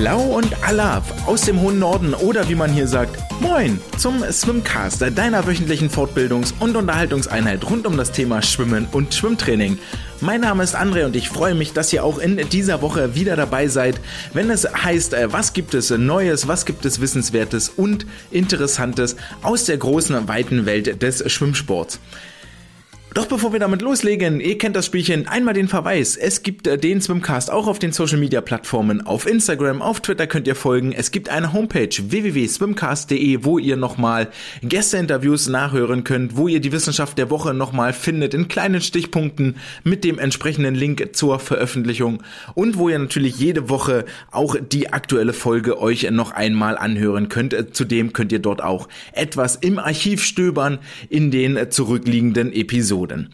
Hello und Alaf aus dem hohen Norden oder wie man hier sagt, Moin zum Swimcast, deiner wöchentlichen Fortbildungs- und Unterhaltungseinheit rund um das Thema Schwimmen und Schwimmtraining. Mein Name ist André und ich freue mich, dass ihr auch in dieser Woche wieder dabei seid, wenn es heißt, äh, was gibt es Neues, was gibt es Wissenswertes und Interessantes aus der großen, weiten Welt des Schwimmsports. Doch bevor wir damit loslegen, ihr kennt das Spielchen, einmal den Verweis. Es gibt äh, den Swimcast auch auf den Social Media Plattformen. Auf Instagram, auf Twitter könnt ihr folgen. Es gibt eine Homepage www.swimcast.de, wo ihr nochmal Gästeinterviews nachhören könnt, wo ihr die Wissenschaft der Woche nochmal findet in kleinen Stichpunkten mit dem entsprechenden Link zur Veröffentlichung und wo ihr natürlich jede Woche auch die aktuelle Folge euch noch einmal anhören könnt. Äh, zudem könnt ihr dort auch etwas im Archiv stöbern in den zurückliegenden Episoden. Episoden.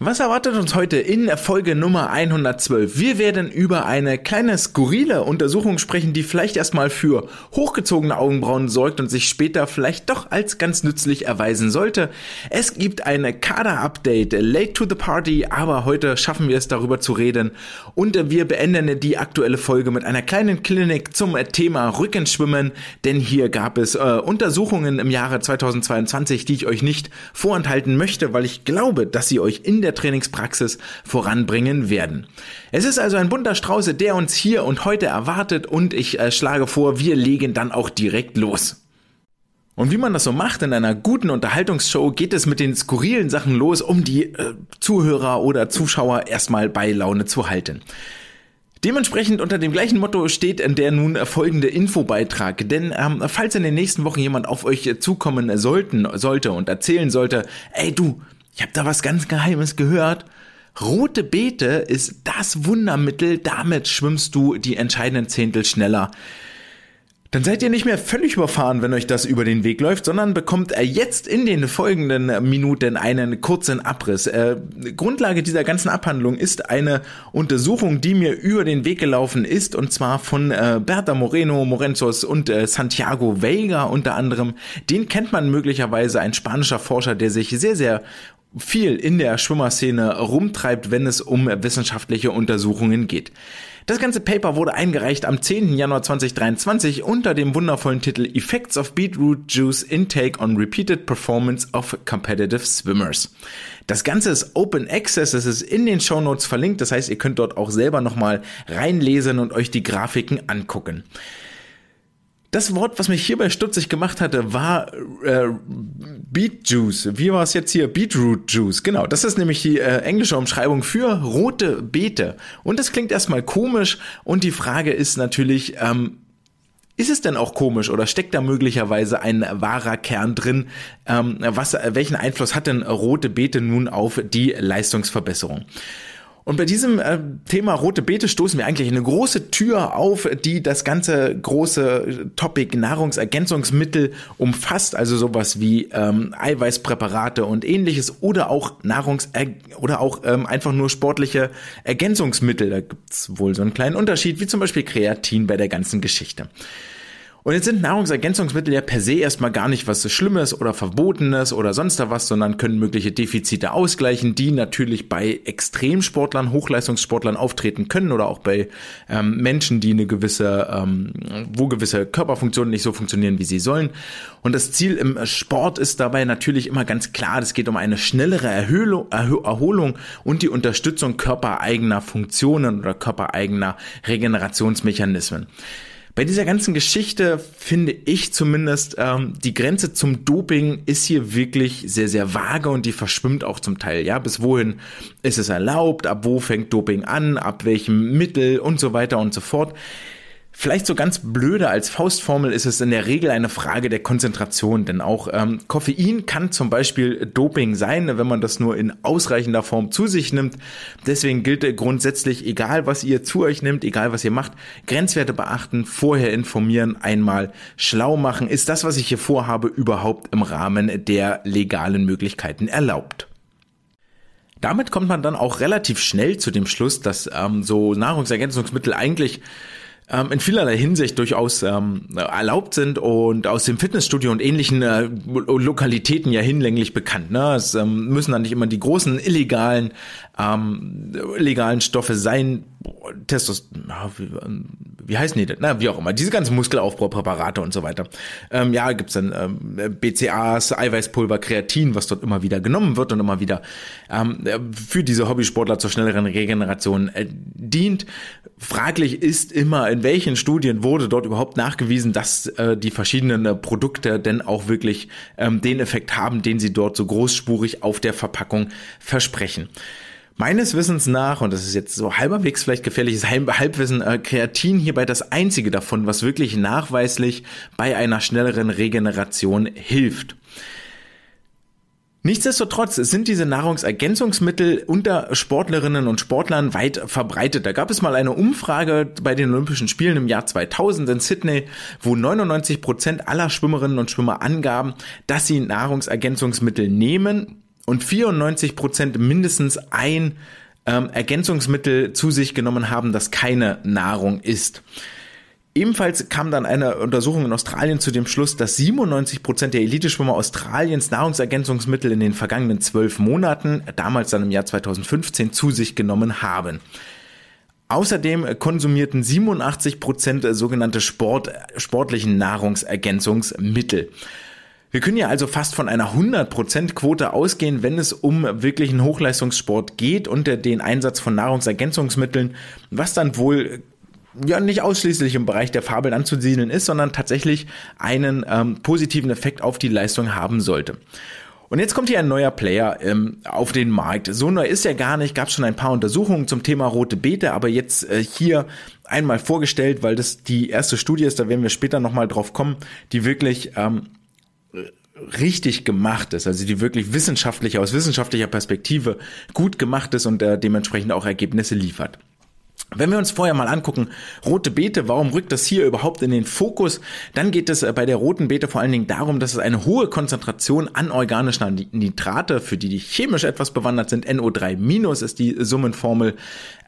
Was erwartet uns heute in Folge Nummer 112? Wir werden über eine kleine skurrile Untersuchung sprechen, die vielleicht erstmal für hochgezogene Augenbrauen sorgt und sich später vielleicht doch als ganz nützlich erweisen sollte. Es gibt eine Kader-Update, late to the party, aber heute schaffen wir es darüber zu reden und wir beenden die aktuelle Folge mit einer kleinen Klinik zum Thema Rückenschwimmen, denn hier gab es äh, Untersuchungen im Jahre 2022, die ich euch nicht vorenthalten möchte, weil ich glaube, dass sie euch in der der Trainingspraxis voranbringen werden. Es ist also ein bunter Strauße, der uns hier und heute erwartet und ich äh, schlage vor, wir legen dann auch direkt los. Und wie man das so macht in einer guten Unterhaltungsshow, geht es mit den skurrilen Sachen los, um die äh, Zuhörer oder Zuschauer erstmal bei Laune zu halten. Dementsprechend unter dem gleichen Motto steht der nun folgende Infobeitrag. Denn ähm, falls in den nächsten Wochen jemand auf euch zukommen sollten, sollte und erzählen sollte, ey du, ich habe da was ganz Geheimes gehört. Rote Beete ist das Wundermittel, damit schwimmst du die entscheidenden Zehntel schneller. Dann seid ihr nicht mehr völlig überfahren, wenn euch das über den Weg läuft, sondern bekommt jetzt in den folgenden Minuten einen kurzen Abriss. Äh, Grundlage dieser ganzen Abhandlung ist eine Untersuchung, die mir über den Weg gelaufen ist, und zwar von äh, Berta Moreno, Morenzos und äh, Santiago Veiga unter anderem. Den kennt man möglicherweise, ein spanischer Forscher, der sich sehr, sehr viel in der Schwimmerszene rumtreibt, wenn es um wissenschaftliche Untersuchungen geht. Das ganze Paper wurde eingereicht am 10. Januar 2023 unter dem wundervollen Titel Effects of Beetroot Juice Intake on Repeated Performance of Competitive Swimmers. Das Ganze ist Open Access, es ist in den Show Notes verlinkt, das heißt, ihr könnt dort auch selber nochmal reinlesen und euch die Grafiken angucken. Das Wort, was mich hierbei stutzig gemacht hatte, war äh, Beet Juice. Wie war es jetzt hier? Beetroot Juice. Genau, das ist nämlich die äh, englische Umschreibung für rote Beete. Und das klingt erstmal komisch. Und die Frage ist natürlich, ähm, ist es denn auch komisch oder steckt da möglicherweise ein wahrer Kern drin? Ähm, was, welchen Einfluss hat denn rote Beete nun auf die Leistungsverbesserung? Und bei diesem äh, Thema rote Beete stoßen wir eigentlich eine große Tür auf, die das ganze große Topic Nahrungsergänzungsmittel umfasst, also sowas wie ähm, Eiweißpräparate und ähnliches oder auch Nahrungs oder auch ähm, einfach nur sportliche Ergänzungsmittel. Da gibt's wohl so einen kleinen Unterschied, wie zum Beispiel Kreatin bei der ganzen Geschichte. Und jetzt sind Nahrungsergänzungsmittel ja per se erstmal gar nicht was Schlimmes oder Verbotenes oder sonst da was, sondern können mögliche Defizite ausgleichen, die natürlich bei Extremsportlern, Hochleistungssportlern auftreten können oder auch bei ähm, Menschen, die eine gewisse, ähm, wo gewisse Körperfunktionen nicht so funktionieren, wie sie sollen. Und das Ziel im Sport ist dabei natürlich immer ganz klar, es geht um eine schnellere Erhöhlung, Erholung und die Unterstützung körpereigener Funktionen oder körpereigener Regenerationsmechanismen. Bei dieser ganzen Geschichte finde ich zumindest, ähm, die Grenze zum Doping ist hier wirklich sehr, sehr vage und die verschwimmt auch zum Teil. Ja, bis wohin ist es erlaubt, ab wo fängt Doping an, ab welchem Mittel und so weiter und so fort. Vielleicht so ganz blöde als Faustformel ist es in der Regel eine Frage der Konzentration, denn auch ähm, Koffein kann zum Beispiel Doping sein, wenn man das nur in ausreichender Form zu sich nimmt. Deswegen gilt grundsätzlich, egal was ihr zu euch nimmt, egal was ihr macht, Grenzwerte beachten, vorher informieren, einmal schlau machen. Ist das, was ich hier vorhabe, überhaupt im Rahmen der legalen Möglichkeiten erlaubt? Damit kommt man dann auch relativ schnell zu dem Schluss, dass ähm, so Nahrungsergänzungsmittel eigentlich ähm, in vielerlei Hinsicht durchaus ähm, erlaubt sind und aus dem Fitnessstudio und ähnlichen äh, Lokalitäten ja hinlänglich bekannt. Ne? Es ähm, müssen dann nicht immer die großen illegalen ähm, legalen Stoffe sein, Testos, wie, wie heißen die denn? Na, wie auch immer, diese ganzen Muskelaufbaupräparate und so weiter. Ähm, ja, gibt's dann ähm, BCAAs, Eiweißpulver, Kreatin, was dort immer wieder genommen wird und immer wieder ähm, für diese Hobbysportler zur schnelleren Regeneration äh, dient. Fraglich ist immer, in welchen Studien wurde dort überhaupt nachgewiesen, dass äh, die verschiedenen äh, Produkte denn auch wirklich ähm, den Effekt haben, den sie dort so großspurig auf der Verpackung versprechen. Meines Wissens nach, und das ist jetzt so halberwegs vielleicht gefährliches Halbwissen, äh, Kreatin hierbei das einzige davon, was wirklich nachweislich bei einer schnelleren Regeneration hilft. Nichtsdestotrotz sind diese Nahrungsergänzungsmittel unter Sportlerinnen und Sportlern weit verbreitet. Da gab es mal eine Umfrage bei den Olympischen Spielen im Jahr 2000 in Sydney, wo 99 Prozent aller Schwimmerinnen und Schwimmer angaben, dass sie Nahrungsergänzungsmittel nehmen und 94 Prozent mindestens ein ähm, Ergänzungsmittel zu sich genommen haben, das keine Nahrung ist. Ebenfalls kam dann eine Untersuchung in Australien zu dem Schluss, dass 97 Prozent der Eliteschwimmer Australiens Nahrungsergänzungsmittel in den vergangenen zwölf Monaten, damals dann im Jahr 2015, zu sich genommen haben. Außerdem konsumierten 87 Prozent sogenannte Sport, sportlichen Nahrungsergänzungsmittel. Wir können ja also fast von einer 100% Quote ausgehen, wenn es um wirklichen Hochleistungssport geht und den Einsatz von Nahrungsergänzungsmitteln, was dann wohl ja nicht ausschließlich im Bereich der Fabeln anzusiedeln ist, sondern tatsächlich einen ähm, positiven Effekt auf die Leistung haben sollte. Und jetzt kommt hier ein neuer Player ähm, auf den Markt. So neu ist er gar nicht, gab schon ein paar Untersuchungen zum Thema rote Beete, aber jetzt äh, hier einmal vorgestellt, weil das die erste Studie ist, da werden wir später nochmal drauf kommen, die wirklich ähm, richtig gemacht ist, also die wirklich wissenschaftlich aus wissenschaftlicher Perspektive gut gemacht ist und äh, dementsprechend auch Ergebnisse liefert. Wenn wir uns vorher mal angucken, rote Beete, warum rückt das hier überhaupt in den Fokus? Dann geht es äh, bei der roten Beete vor allen Dingen darum, dass es eine hohe Konzentration an organischen Nitrate, für die die chemisch etwas bewandert sind, NO3- ist die Summenformel,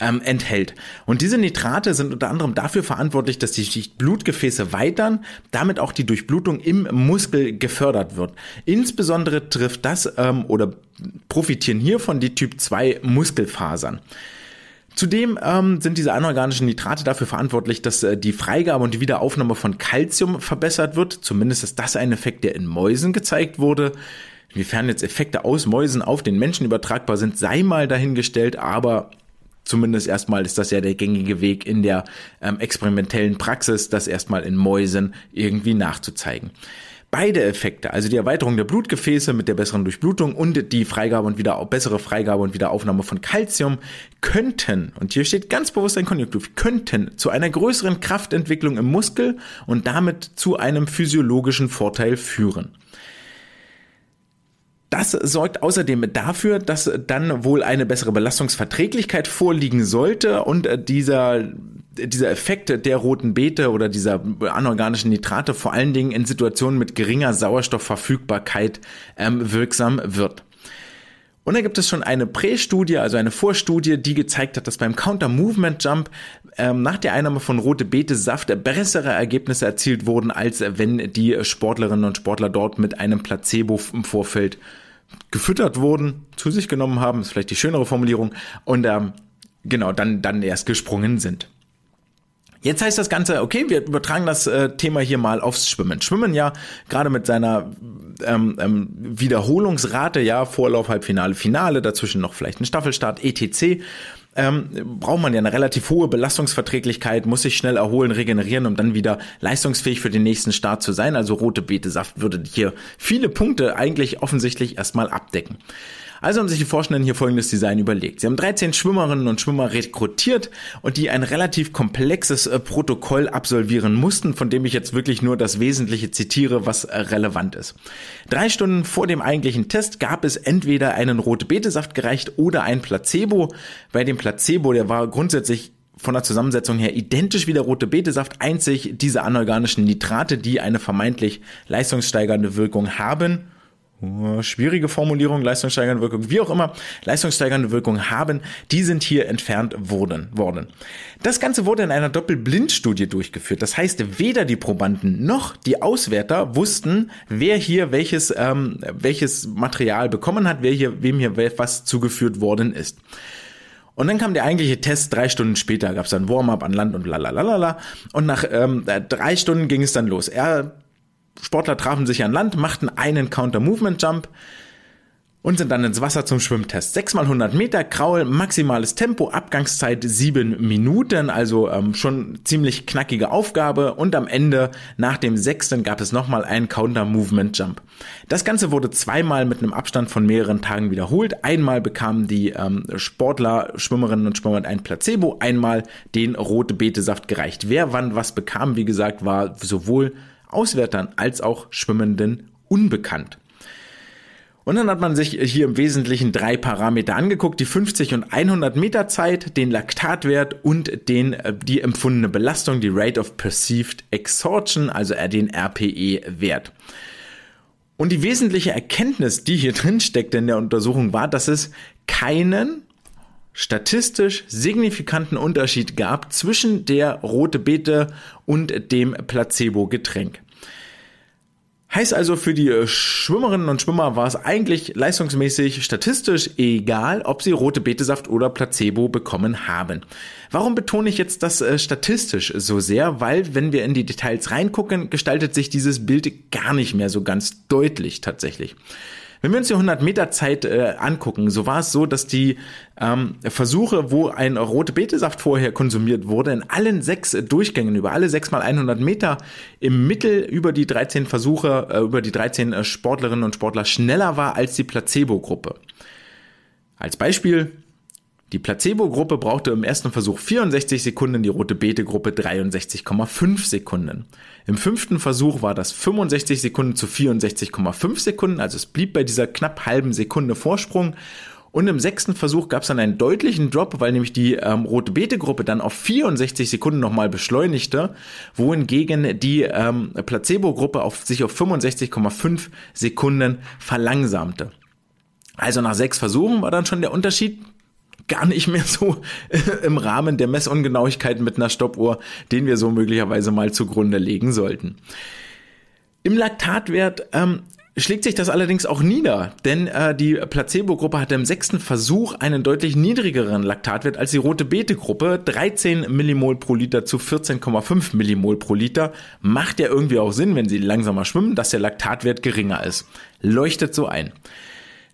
ähm, enthält. Und diese Nitrate sind unter anderem dafür verantwortlich, dass die Blutgefäße weitern, damit auch die Durchblutung im Muskel gefördert wird. Insbesondere trifft das ähm, oder profitieren hiervon die Typ 2 Muskelfasern. Zudem ähm, sind diese anorganischen Nitrate dafür verantwortlich, dass äh, die Freigabe und die Wiederaufnahme von Calcium verbessert wird. Zumindest ist das ein Effekt, der in Mäusen gezeigt wurde. Inwiefern jetzt Effekte aus Mäusen auf den Menschen übertragbar sind, sei mal dahingestellt, aber zumindest erstmal ist das ja der gängige Weg in der ähm, experimentellen Praxis, das erstmal in Mäusen irgendwie nachzuzeigen. Beide Effekte, also die Erweiterung der Blutgefäße mit der besseren Durchblutung und die Freigabe und wieder bessere Freigabe und Wiederaufnahme von Calcium könnten, und hier steht ganz bewusst ein Konjunktiv, könnten zu einer größeren Kraftentwicklung im Muskel und damit zu einem physiologischen Vorteil führen. Das sorgt außerdem dafür, dass dann wohl eine bessere Belastungsverträglichkeit vorliegen sollte und dieser dieser Effekt der roten Beete oder dieser anorganischen Nitrate vor allen Dingen in Situationen mit geringer Sauerstoffverfügbarkeit ähm, wirksam wird. Und da gibt es schon eine Prästudie, also eine Vorstudie, die gezeigt hat, dass beim Counter-Movement-Jump ähm, nach der Einnahme von rote Beete-Saft bessere Ergebnisse erzielt wurden, als wenn die Sportlerinnen und Sportler dort mit einem Placebo im Vorfeld gefüttert wurden, zu sich genommen haben, ist vielleicht die schönere Formulierung, und ähm, genau, dann, dann erst gesprungen sind. Jetzt heißt das Ganze, okay, wir übertragen das äh, Thema hier mal aufs Schwimmen. Schwimmen ja gerade mit seiner ähm, ähm, Wiederholungsrate, ja, Vorlauf, Halbfinale, Finale, dazwischen noch vielleicht ein Staffelstart, etc. Ähm, braucht man ja eine relativ hohe Belastungsverträglichkeit, muss sich schnell erholen, regenerieren, um dann wieder leistungsfähig für den nächsten Start zu sein. Also rote Betesaft würde hier viele Punkte eigentlich offensichtlich erstmal abdecken. Also haben sich die Forschenden hier folgendes Design überlegt. Sie haben 13 Schwimmerinnen und Schwimmer rekrutiert und die ein relativ komplexes äh, Protokoll absolvieren mussten, von dem ich jetzt wirklich nur das Wesentliche zitiere, was äh, relevant ist. Drei Stunden vor dem eigentlichen Test gab es entweder einen rote Betesaft gereicht oder ein Placebo. Bei dem Placebo, der war grundsätzlich von der Zusammensetzung her identisch wie der rote Betesaft, einzig diese anorganischen Nitrate, die eine vermeintlich leistungssteigernde Wirkung haben schwierige Formulierung, leistungssteigernde Wirkung, wie auch immer, leistungssteigernde Wirkung haben, die sind hier entfernt worden, worden. Das Ganze wurde in einer Doppelblindstudie durchgeführt. Das heißt, weder die Probanden noch die Auswerter wussten, wer hier welches, ähm, welches Material bekommen hat, wer hier, wem hier was zugeführt worden ist. Und dann kam der eigentliche Test, drei Stunden später gab es dann Warm-up an Land und lalalala. Und nach ähm, drei Stunden ging es dann los. Er Sportler trafen sich an Land, machten einen Counter-Movement-Jump und sind dann ins Wasser zum Schwimmtest. 6 mal 100 Meter, Kraul, maximales Tempo, Abgangszeit 7 Minuten, also ähm, schon ziemlich knackige Aufgabe. Und am Ende, nach dem sechsten, gab es nochmal einen Counter-Movement-Jump. Das Ganze wurde zweimal mit einem Abstand von mehreren Tagen wiederholt. Einmal bekamen die ähm, Sportler, Schwimmerinnen und Schwimmer ein Placebo, einmal den rote Betesaft gereicht. Wer wann was bekam, wie gesagt, war sowohl Auswertern als auch Schwimmenden unbekannt. Und dann hat man sich hier im Wesentlichen drei Parameter angeguckt, die 50 und 100 Meter Zeit, den Laktatwert und den, äh, die empfundene Belastung, die Rate of Perceived Exhaustion, also den RPE-Wert. Und die wesentliche Erkenntnis, die hier drin steckte in der Untersuchung, war, dass es keinen statistisch signifikanten Unterschied gab zwischen der rote Beete und dem Placebo-Getränk. Heißt also, für die Schwimmerinnen und Schwimmer war es eigentlich leistungsmäßig statistisch egal, ob sie rote Betesaft oder Placebo bekommen haben. Warum betone ich jetzt das äh, statistisch so sehr? Weil, wenn wir in die Details reingucken, gestaltet sich dieses Bild gar nicht mehr so ganz deutlich tatsächlich. Wenn wir uns die 100 Meter Zeit äh, angucken, so war es so, dass die ähm, Versuche, wo ein rote Betesaft vorher konsumiert wurde, in allen sechs Durchgängen, über alle sechs mal 100 Meter, im Mittel über die 13 Versuche, äh, über die 13 äh, Sportlerinnen und Sportler schneller war als die Placebo-Gruppe. Als Beispiel, die Placebo-Gruppe brauchte im ersten Versuch 64 Sekunden, die rote Bete-Gruppe 63,5 Sekunden. Im fünften Versuch war das 65 Sekunden zu 64,5 Sekunden, also es blieb bei dieser knapp halben Sekunde Vorsprung. Und im sechsten Versuch gab es dann einen deutlichen Drop, weil nämlich die ähm, rote Bete-Gruppe dann auf 64 Sekunden nochmal beschleunigte, wohingegen die ähm, Placebo-Gruppe auf, sich auf 65,5 Sekunden verlangsamte. Also nach sechs Versuchen war dann schon der Unterschied gar nicht mehr so im Rahmen der Messungenauigkeit mit einer Stoppuhr, den wir so möglicherweise mal zugrunde legen sollten. Im Laktatwert ähm, schlägt sich das allerdings auch nieder, denn äh, die Placebo-Gruppe hatte im sechsten Versuch einen deutlich niedrigeren Laktatwert als die rote Bete-Gruppe, 13 Millimol pro Liter zu 14,5 Millimol pro Liter. Macht ja irgendwie auch Sinn, wenn sie langsamer schwimmen, dass der Laktatwert geringer ist. Leuchtet so ein.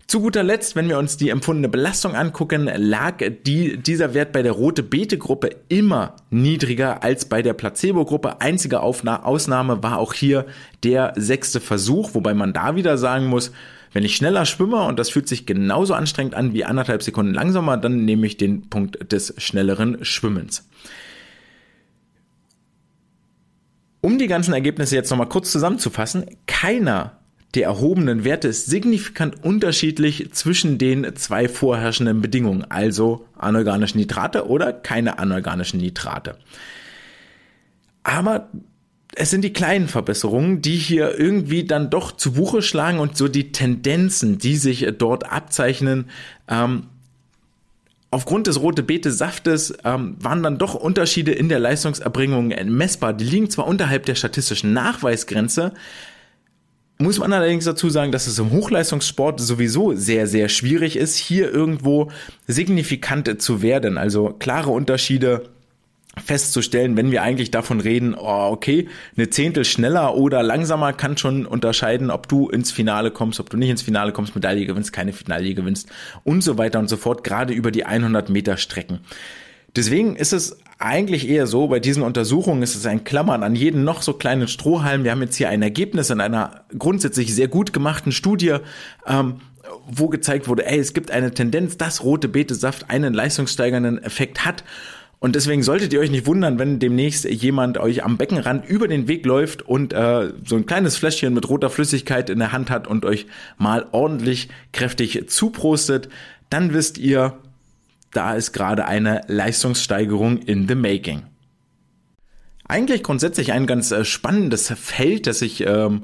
Zu guter Letzt, wenn wir uns die empfundene Belastung angucken, lag die, dieser Wert bei der rote Bete-Gruppe immer niedriger als bei der Placebo-Gruppe. Einzige Aufna Ausnahme war auch hier der sechste Versuch, wobei man da wieder sagen muss, wenn ich schneller schwimme und das fühlt sich genauso anstrengend an wie anderthalb Sekunden langsamer, dann nehme ich den Punkt des schnelleren Schwimmens. Um die ganzen Ergebnisse jetzt nochmal kurz zusammenzufassen, keiner der erhobenen Werte ist signifikant unterschiedlich zwischen den zwei vorherrschenden Bedingungen, also anorganische Nitrate oder keine anorganischen Nitrate. Aber es sind die kleinen Verbesserungen, die hier irgendwie dann doch zu Buche schlagen und so die Tendenzen, die sich dort abzeichnen, ähm, Aufgrund des rote Beete Saftes ähm, waren dann doch Unterschiede in der Leistungserbringung messbar. Die liegen zwar unterhalb der statistischen Nachweisgrenze, muss man allerdings dazu sagen, dass es im Hochleistungssport sowieso sehr, sehr schwierig ist, hier irgendwo signifikant zu werden. Also klare Unterschiede festzustellen, wenn wir eigentlich davon reden, oh, okay, eine Zehntel schneller oder langsamer kann schon unterscheiden, ob du ins Finale kommst, ob du nicht ins Finale kommst, Medaille gewinnst, keine Medaille gewinnst und so weiter und so fort, gerade über die 100 Meter Strecken. Deswegen ist es eigentlich eher so, bei diesen Untersuchungen ist es ein Klammern an jeden noch so kleinen Strohhalm. Wir haben jetzt hier ein Ergebnis in einer grundsätzlich sehr gut gemachten Studie, ähm, wo gezeigt wurde, ey, es gibt eine Tendenz, dass rote Betesaft einen leistungssteigernden Effekt hat. Und deswegen solltet ihr euch nicht wundern, wenn demnächst jemand euch am Beckenrand über den Weg läuft und äh, so ein kleines Fläschchen mit roter Flüssigkeit in der Hand hat und euch mal ordentlich kräftig zuprostet. Dann wisst ihr, da ist gerade eine Leistungssteigerung in the making. Eigentlich grundsätzlich ein ganz äh, spannendes Feld, das sich ähm,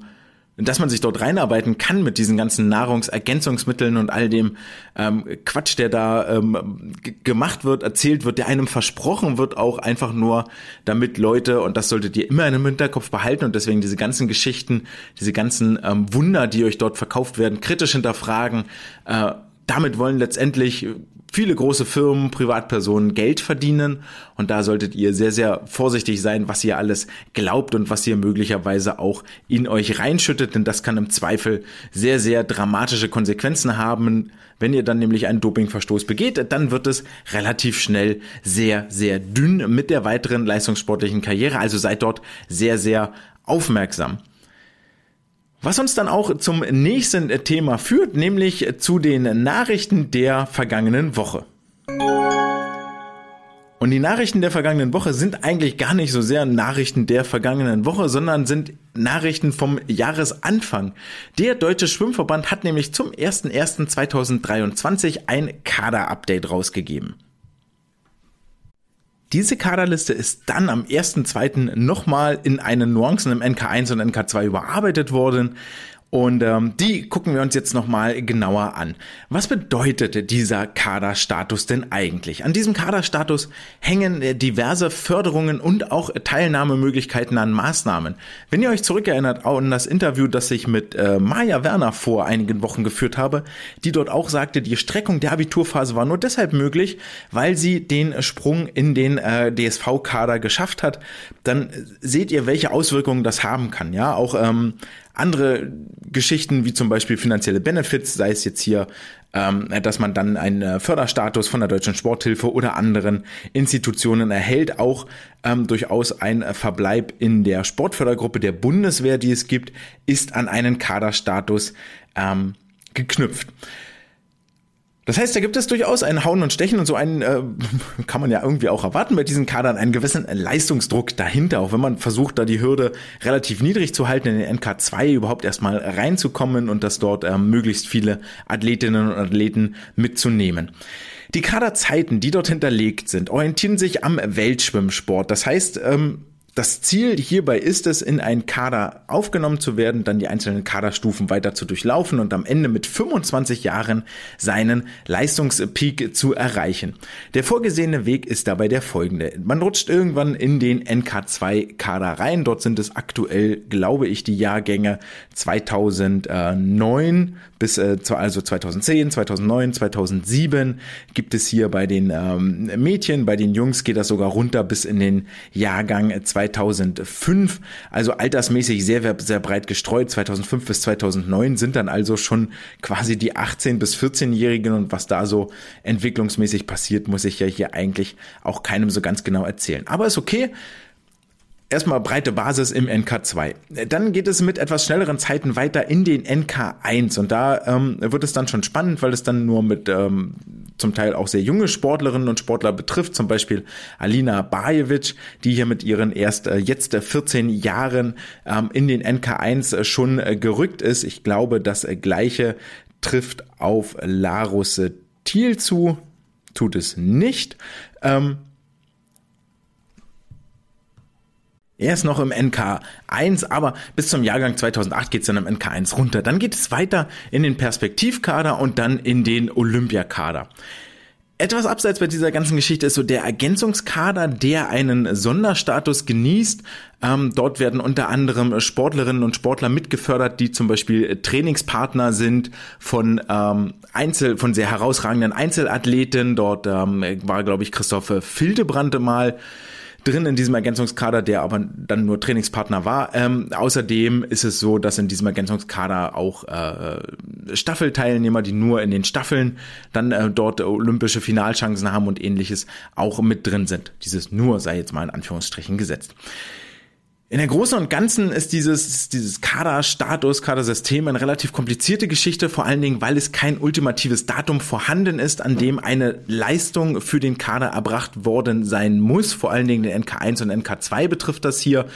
dass man sich dort reinarbeiten kann mit diesen ganzen Nahrungsergänzungsmitteln und all dem ähm, Quatsch, der da ähm, gemacht wird, erzählt wird, der einem versprochen wird, auch einfach nur, damit Leute, und das solltet ihr immer in im Hinterkopf behalten und deswegen diese ganzen Geschichten, diese ganzen ähm, Wunder, die euch dort verkauft werden, kritisch hinterfragen. Äh, damit wollen letztendlich viele große Firmen, Privatpersonen Geld verdienen und da solltet ihr sehr, sehr vorsichtig sein, was ihr alles glaubt und was ihr möglicherweise auch in euch reinschüttet, denn das kann im Zweifel sehr, sehr dramatische Konsequenzen haben. Wenn ihr dann nämlich einen Dopingverstoß begeht, dann wird es relativ schnell sehr, sehr dünn mit der weiteren leistungssportlichen Karriere, also seid dort sehr, sehr aufmerksam. Was uns dann auch zum nächsten Thema führt, nämlich zu den Nachrichten der vergangenen Woche. Und die Nachrichten der vergangenen Woche sind eigentlich gar nicht so sehr Nachrichten der vergangenen Woche, sondern sind Nachrichten vom Jahresanfang. Der Deutsche Schwimmverband hat nämlich zum 01.01.2023 ein Kader-Update rausgegeben. Diese Kaderliste ist dann am 1.2. nochmal in einen Nuancen im NK1 und NK2 überarbeitet worden. Und ähm, die gucken wir uns jetzt nochmal genauer an. Was bedeutet dieser Kaderstatus denn eigentlich? An diesem Kaderstatus hängen äh, diverse Förderungen und auch Teilnahmemöglichkeiten an Maßnahmen. Wenn ihr euch zurückerinnert an das Interview, das ich mit äh, Maja Werner vor einigen Wochen geführt habe, die dort auch sagte, die Streckung der Abiturphase war nur deshalb möglich, weil sie den Sprung in den äh, DSV-Kader geschafft hat, dann äh, seht ihr, welche Auswirkungen das haben kann. Ja, auch ähm, andere Geschichten wie zum Beispiel finanzielle Benefits, sei es jetzt hier, ähm, dass man dann einen Förderstatus von der Deutschen Sporthilfe oder anderen Institutionen erhält, auch ähm, durchaus ein Verbleib in der Sportfördergruppe der Bundeswehr, die es gibt, ist an einen Kaderstatus ähm, geknüpft. Das heißt, da gibt es durchaus ein Hauen und Stechen und so einen äh, kann man ja irgendwie auch erwarten bei diesen Kadern, einen gewissen Leistungsdruck dahinter, auch wenn man versucht, da die Hürde relativ niedrig zu halten, in den NK2 überhaupt erstmal reinzukommen und das dort äh, möglichst viele Athletinnen und Athleten mitzunehmen. Die Kaderzeiten, die dort hinterlegt sind, orientieren sich am Weltschwimmsport. Das heißt, ähm, das Ziel hierbei ist es, in einen Kader aufgenommen zu werden, dann die einzelnen Kaderstufen weiter zu durchlaufen und am Ende mit 25 Jahren seinen Leistungspeak zu erreichen. Der vorgesehene Weg ist dabei der folgende. Man rutscht irgendwann in den NK2-Kader rein. Dort sind es aktuell, glaube ich, die Jahrgänge 2009 bis äh, also 2010, 2009, 2007 gibt es hier bei den ähm, Mädchen, bei den Jungs geht das sogar runter bis in den Jahrgang 2005, also altersmäßig sehr, sehr breit gestreut. 2005 bis 2009 sind dann also schon quasi die 18 bis 14-Jährigen und was da so entwicklungsmäßig passiert, muss ich ja hier eigentlich auch keinem so ganz genau erzählen. Aber ist okay erstmal breite Basis im NK2. Dann geht es mit etwas schnelleren Zeiten weiter in den NK1 und da ähm, wird es dann schon spannend, weil es dann nur mit ähm, zum Teil auch sehr junge Sportlerinnen und Sportler betrifft, zum Beispiel Alina Bajevic, die hier mit ihren erst äh, jetzt 14 Jahren ähm, in den NK1 äh, schon äh, gerückt ist. Ich glaube, das äh, gleiche trifft auf Larus Thiel zu, tut es nicht. Ähm, Er ist noch im NK1, aber bis zum Jahrgang 2008 geht es dann im NK1 runter. Dann geht es weiter in den Perspektivkader und dann in den Olympiakader. Etwas abseits bei dieser ganzen Geschichte ist so der Ergänzungskader, der einen Sonderstatus genießt. Ähm, dort werden unter anderem Sportlerinnen und Sportler mitgefördert, die zum Beispiel Trainingspartner sind von ähm, Einzel, von sehr herausragenden Einzelathleten. Dort ähm, war, glaube ich, Christoph Fildebrand mal drin in diesem Ergänzungskader, der aber dann nur Trainingspartner war. Ähm, außerdem ist es so, dass in diesem Ergänzungskader auch äh, Staffelteilnehmer, die nur in den Staffeln dann äh, dort olympische Finalchancen haben und ähnliches auch mit drin sind. Dieses nur sei jetzt mal in Anführungsstrichen gesetzt. In der Großen und Ganzen ist dieses, dieses Kaderstatus, Kadersystem eine relativ komplizierte Geschichte, vor allen Dingen, weil es kein ultimatives Datum vorhanden ist, an dem eine Leistung für den Kader erbracht worden sein muss. Vor allen Dingen den NK1 und NK2 betrifft das hier.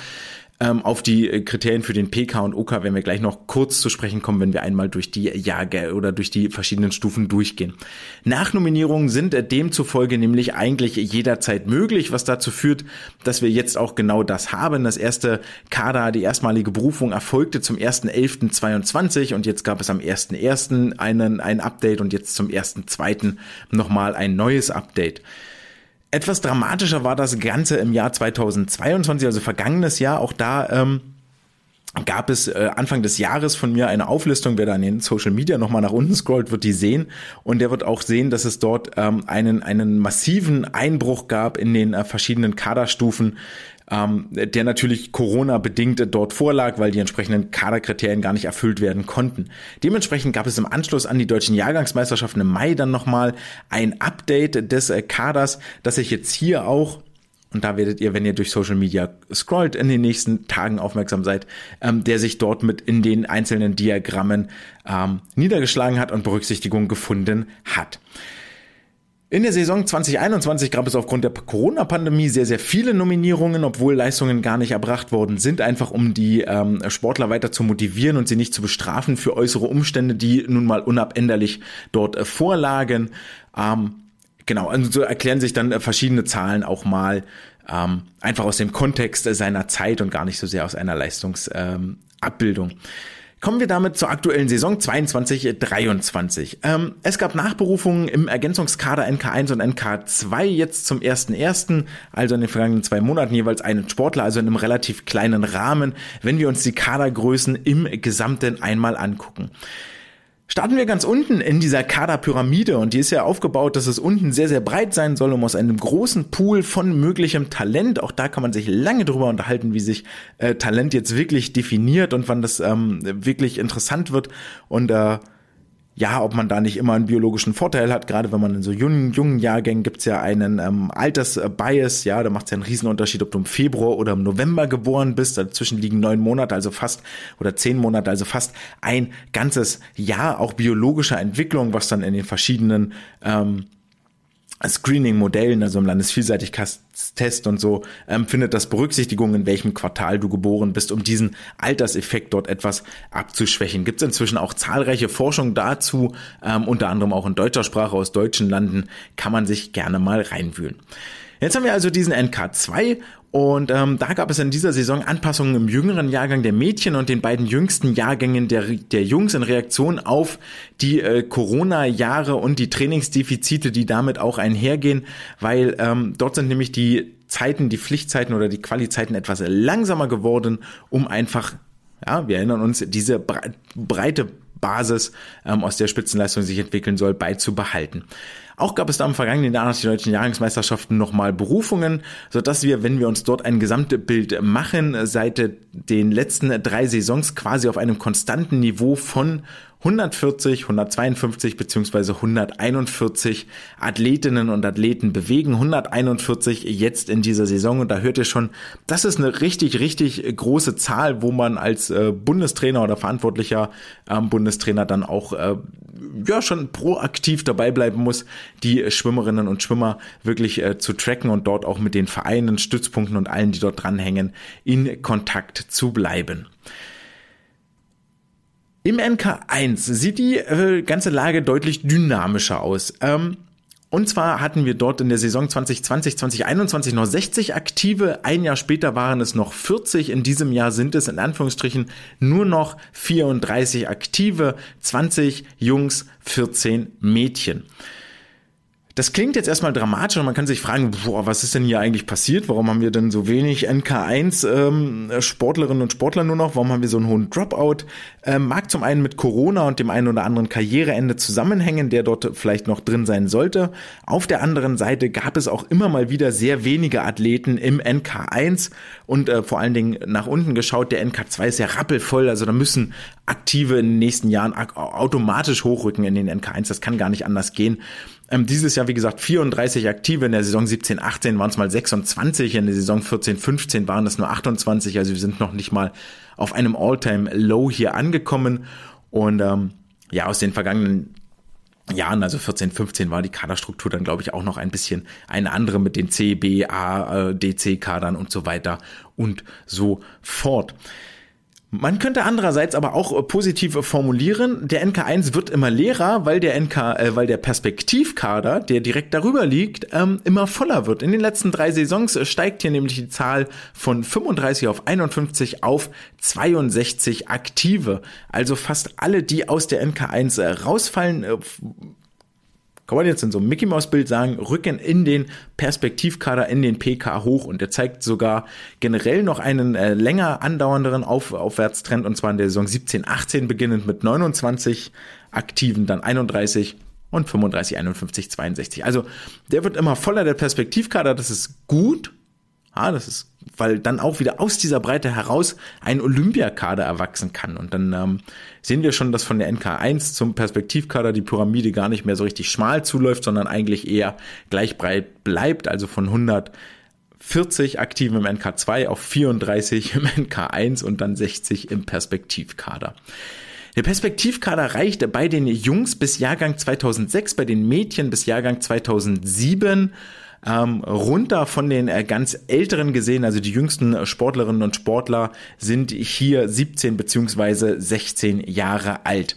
Ähm, auf die äh, Kriterien für den PK und OK werden wir gleich noch kurz zu sprechen kommen, wenn wir einmal durch die Jahre oder durch die verschiedenen Stufen durchgehen. Nachnominierungen sind äh, demzufolge nämlich eigentlich jederzeit möglich, was dazu führt, dass wir jetzt auch genau das haben. Das erste Kader, die erstmalige Berufung erfolgte zum 1.11.22 und jetzt gab es am 1.1. einen, ein Update und jetzt zum 1.2. nochmal ein neues Update. Etwas dramatischer war das Ganze im Jahr 2022, also vergangenes Jahr. Auch da ähm, gab es äh, Anfang des Jahres von mir eine Auflistung, wer da in den Social Media nochmal nach unten scrollt, wird die sehen. Und der wird auch sehen, dass es dort ähm, einen, einen massiven Einbruch gab in den äh, verschiedenen Kaderstufen ähm, der natürlich Corona-bedingt dort vorlag, weil die entsprechenden Kaderkriterien gar nicht erfüllt werden konnten. Dementsprechend gab es im Anschluss an die deutschen Jahrgangsmeisterschaften im Mai dann nochmal ein Update des äh, Kaders, das ich jetzt hier auch und da werdet ihr, wenn ihr durch Social Media scrollt, in den nächsten Tagen aufmerksam seid, ähm, der sich dort mit in den einzelnen Diagrammen ähm, niedergeschlagen hat und Berücksichtigung gefunden hat. In der Saison 2021 gab es aufgrund der Corona-Pandemie sehr, sehr viele Nominierungen, obwohl Leistungen gar nicht erbracht worden sind, einfach um die ähm, Sportler weiter zu motivieren und sie nicht zu bestrafen für äußere Umstände, die nun mal unabänderlich dort äh, vorlagen. Ähm, genau, und so erklären sich dann äh, verschiedene Zahlen auch mal ähm, einfach aus dem Kontext äh, seiner Zeit und gar nicht so sehr aus einer Leistungsabbildung. Ähm, Kommen wir damit zur aktuellen Saison 22-23. Ähm, es gab Nachberufungen im Ergänzungskader NK1 und NK2 jetzt zum 1.1., also in den vergangenen zwei Monaten jeweils einen Sportler, also in einem relativ kleinen Rahmen, wenn wir uns die Kadergrößen im Gesamten einmal angucken. Starten wir ganz unten in dieser Kaderpyramide und die ist ja aufgebaut, dass es unten sehr, sehr breit sein soll, um aus einem großen Pool von möglichem Talent, auch da kann man sich lange drüber unterhalten, wie sich äh, Talent jetzt wirklich definiert und wann das ähm, wirklich interessant wird. Und äh, ja, ob man da nicht immer einen biologischen Vorteil hat, gerade wenn man in so jungen, jungen Jahrgängen gibt's ja einen ähm, Altersbias, ja, da macht es ja einen Riesenunterschied, ob du im Februar oder im November geboren bist, dazwischen liegen neun Monate, also fast, oder zehn Monate, also fast ein ganzes Jahr auch biologischer Entwicklung, was dann in den verschiedenen ähm, Screening-Modellen, also im Landesvielseitigkeitstest und so, ähm, findet das Berücksichtigung, in welchem Quartal du geboren bist, um diesen Alterseffekt dort etwas abzuschwächen. Gibt es inzwischen auch zahlreiche Forschung dazu, ähm, unter anderem auch in deutscher Sprache aus deutschen Landen, kann man sich gerne mal reinwühlen. Jetzt haben wir also diesen NK2 und ähm, da gab es in dieser Saison Anpassungen im jüngeren Jahrgang der Mädchen und den beiden jüngsten Jahrgängen der, der Jungs in Reaktion auf die äh, Corona-Jahre und die Trainingsdefizite, die damit auch einhergehen, weil ähm, dort sind nämlich die Zeiten, die Pflichtzeiten oder die Qualizeiten etwas langsamer geworden, um einfach, ja, wir erinnern uns, diese breite Basis, ähm, aus der Spitzenleistung sich entwickeln soll, beizubehalten. Auch gab es da im vergangenen Jahr nach den deutschen Jahrgangsmeisterschaften nochmal Berufungen, sodass wir, wenn wir uns dort ein Gesamtbild machen, seit den letzten drei Saisons quasi auf einem konstanten Niveau von 140, 152 beziehungsweise 141 Athletinnen und Athleten bewegen. 141 jetzt in dieser Saison und da hört ihr schon, das ist eine richtig, richtig große Zahl, wo man als äh, Bundestrainer oder verantwortlicher ähm, Bundestrainer dann auch äh, ja schon proaktiv dabei bleiben muss, die Schwimmerinnen und Schwimmer wirklich äh, zu tracken und dort auch mit den Vereinen, Stützpunkten und allen, die dort dranhängen, in Kontakt zu bleiben. Im NK1 sieht die äh, ganze Lage deutlich dynamischer aus. Ähm, und zwar hatten wir dort in der Saison 2020, 2021 noch 60 Aktive. Ein Jahr später waren es noch 40. In diesem Jahr sind es in Anführungsstrichen nur noch 34 Aktive. 20 Jungs, 14 Mädchen. Das klingt jetzt erstmal dramatisch und man kann sich fragen, boah, was ist denn hier eigentlich passiert? Warum haben wir denn so wenig NK1 ähm, und Sportler nur noch? Warum haben wir so einen hohen Dropout? Ähm, mag zum einen mit Corona und dem einen oder anderen Karriereende zusammenhängen, der dort vielleicht noch drin sein sollte. Auf der anderen Seite gab es auch immer mal wieder sehr wenige Athleten im NK1 und äh, vor allen Dingen nach unten geschaut, der NK2 ist ja rappelvoll, also da müssen Aktive in den nächsten Jahren automatisch hochrücken in den NK1, das kann gar nicht anders gehen. Ähm, dieses Jahr, wie gesagt, 34 Aktive. In der Saison 17, 18 waren es mal 26. In der Saison 14, 15 waren es nur 28. Also wir sind noch nicht mal auf einem All-Time-Low hier angekommen. Und ähm, ja, aus den vergangenen Jahren, also 14, 15 war die Kaderstruktur dann, glaube ich, auch noch ein bisschen eine andere mit den C, B, A, äh, DC-Kadern und so weiter und so fort. Man könnte andererseits aber auch äh, positiv formulieren, der NK1 wird immer leerer, weil der NK, äh, weil der Perspektivkader, der direkt darüber liegt, ähm, immer voller wird. In den letzten drei Saisons äh, steigt hier nämlich die Zahl von 35 auf 51 auf 62 Aktive. Also fast alle, die aus der NK1 äh, rausfallen, äh, kann man jetzt in so einem Mickey Mouse Bild sagen, rücken in den Perspektivkader, in den PK hoch und er zeigt sogar generell noch einen äh, länger andauernderen Auf Aufwärtstrend und zwar in der Saison 17, 18 beginnend mit 29 Aktiven, dann 31 und 35, 51, 62. Also der wird immer voller der Perspektivkader, das ist gut. Ja, das ist weil dann auch wieder aus dieser Breite heraus ein Olympiakader erwachsen kann. Und dann ähm, sehen wir schon, dass von der NK1 zum Perspektivkader die Pyramide gar nicht mehr so richtig schmal zuläuft, sondern eigentlich eher gleich breit bleibt, also von 140 aktiven im NK2 auf 34 im NK1 und dann 60 im Perspektivkader. Der Perspektivkader reicht bei den Jungs bis Jahrgang 2006, bei den Mädchen bis Jahrgang 2007 ähm, runter von den äh, ganz älteren gesehen, also die jüngsten Sportlerinnen und Sportler sind hier 17 beziehungsweise 16 Jahre alt.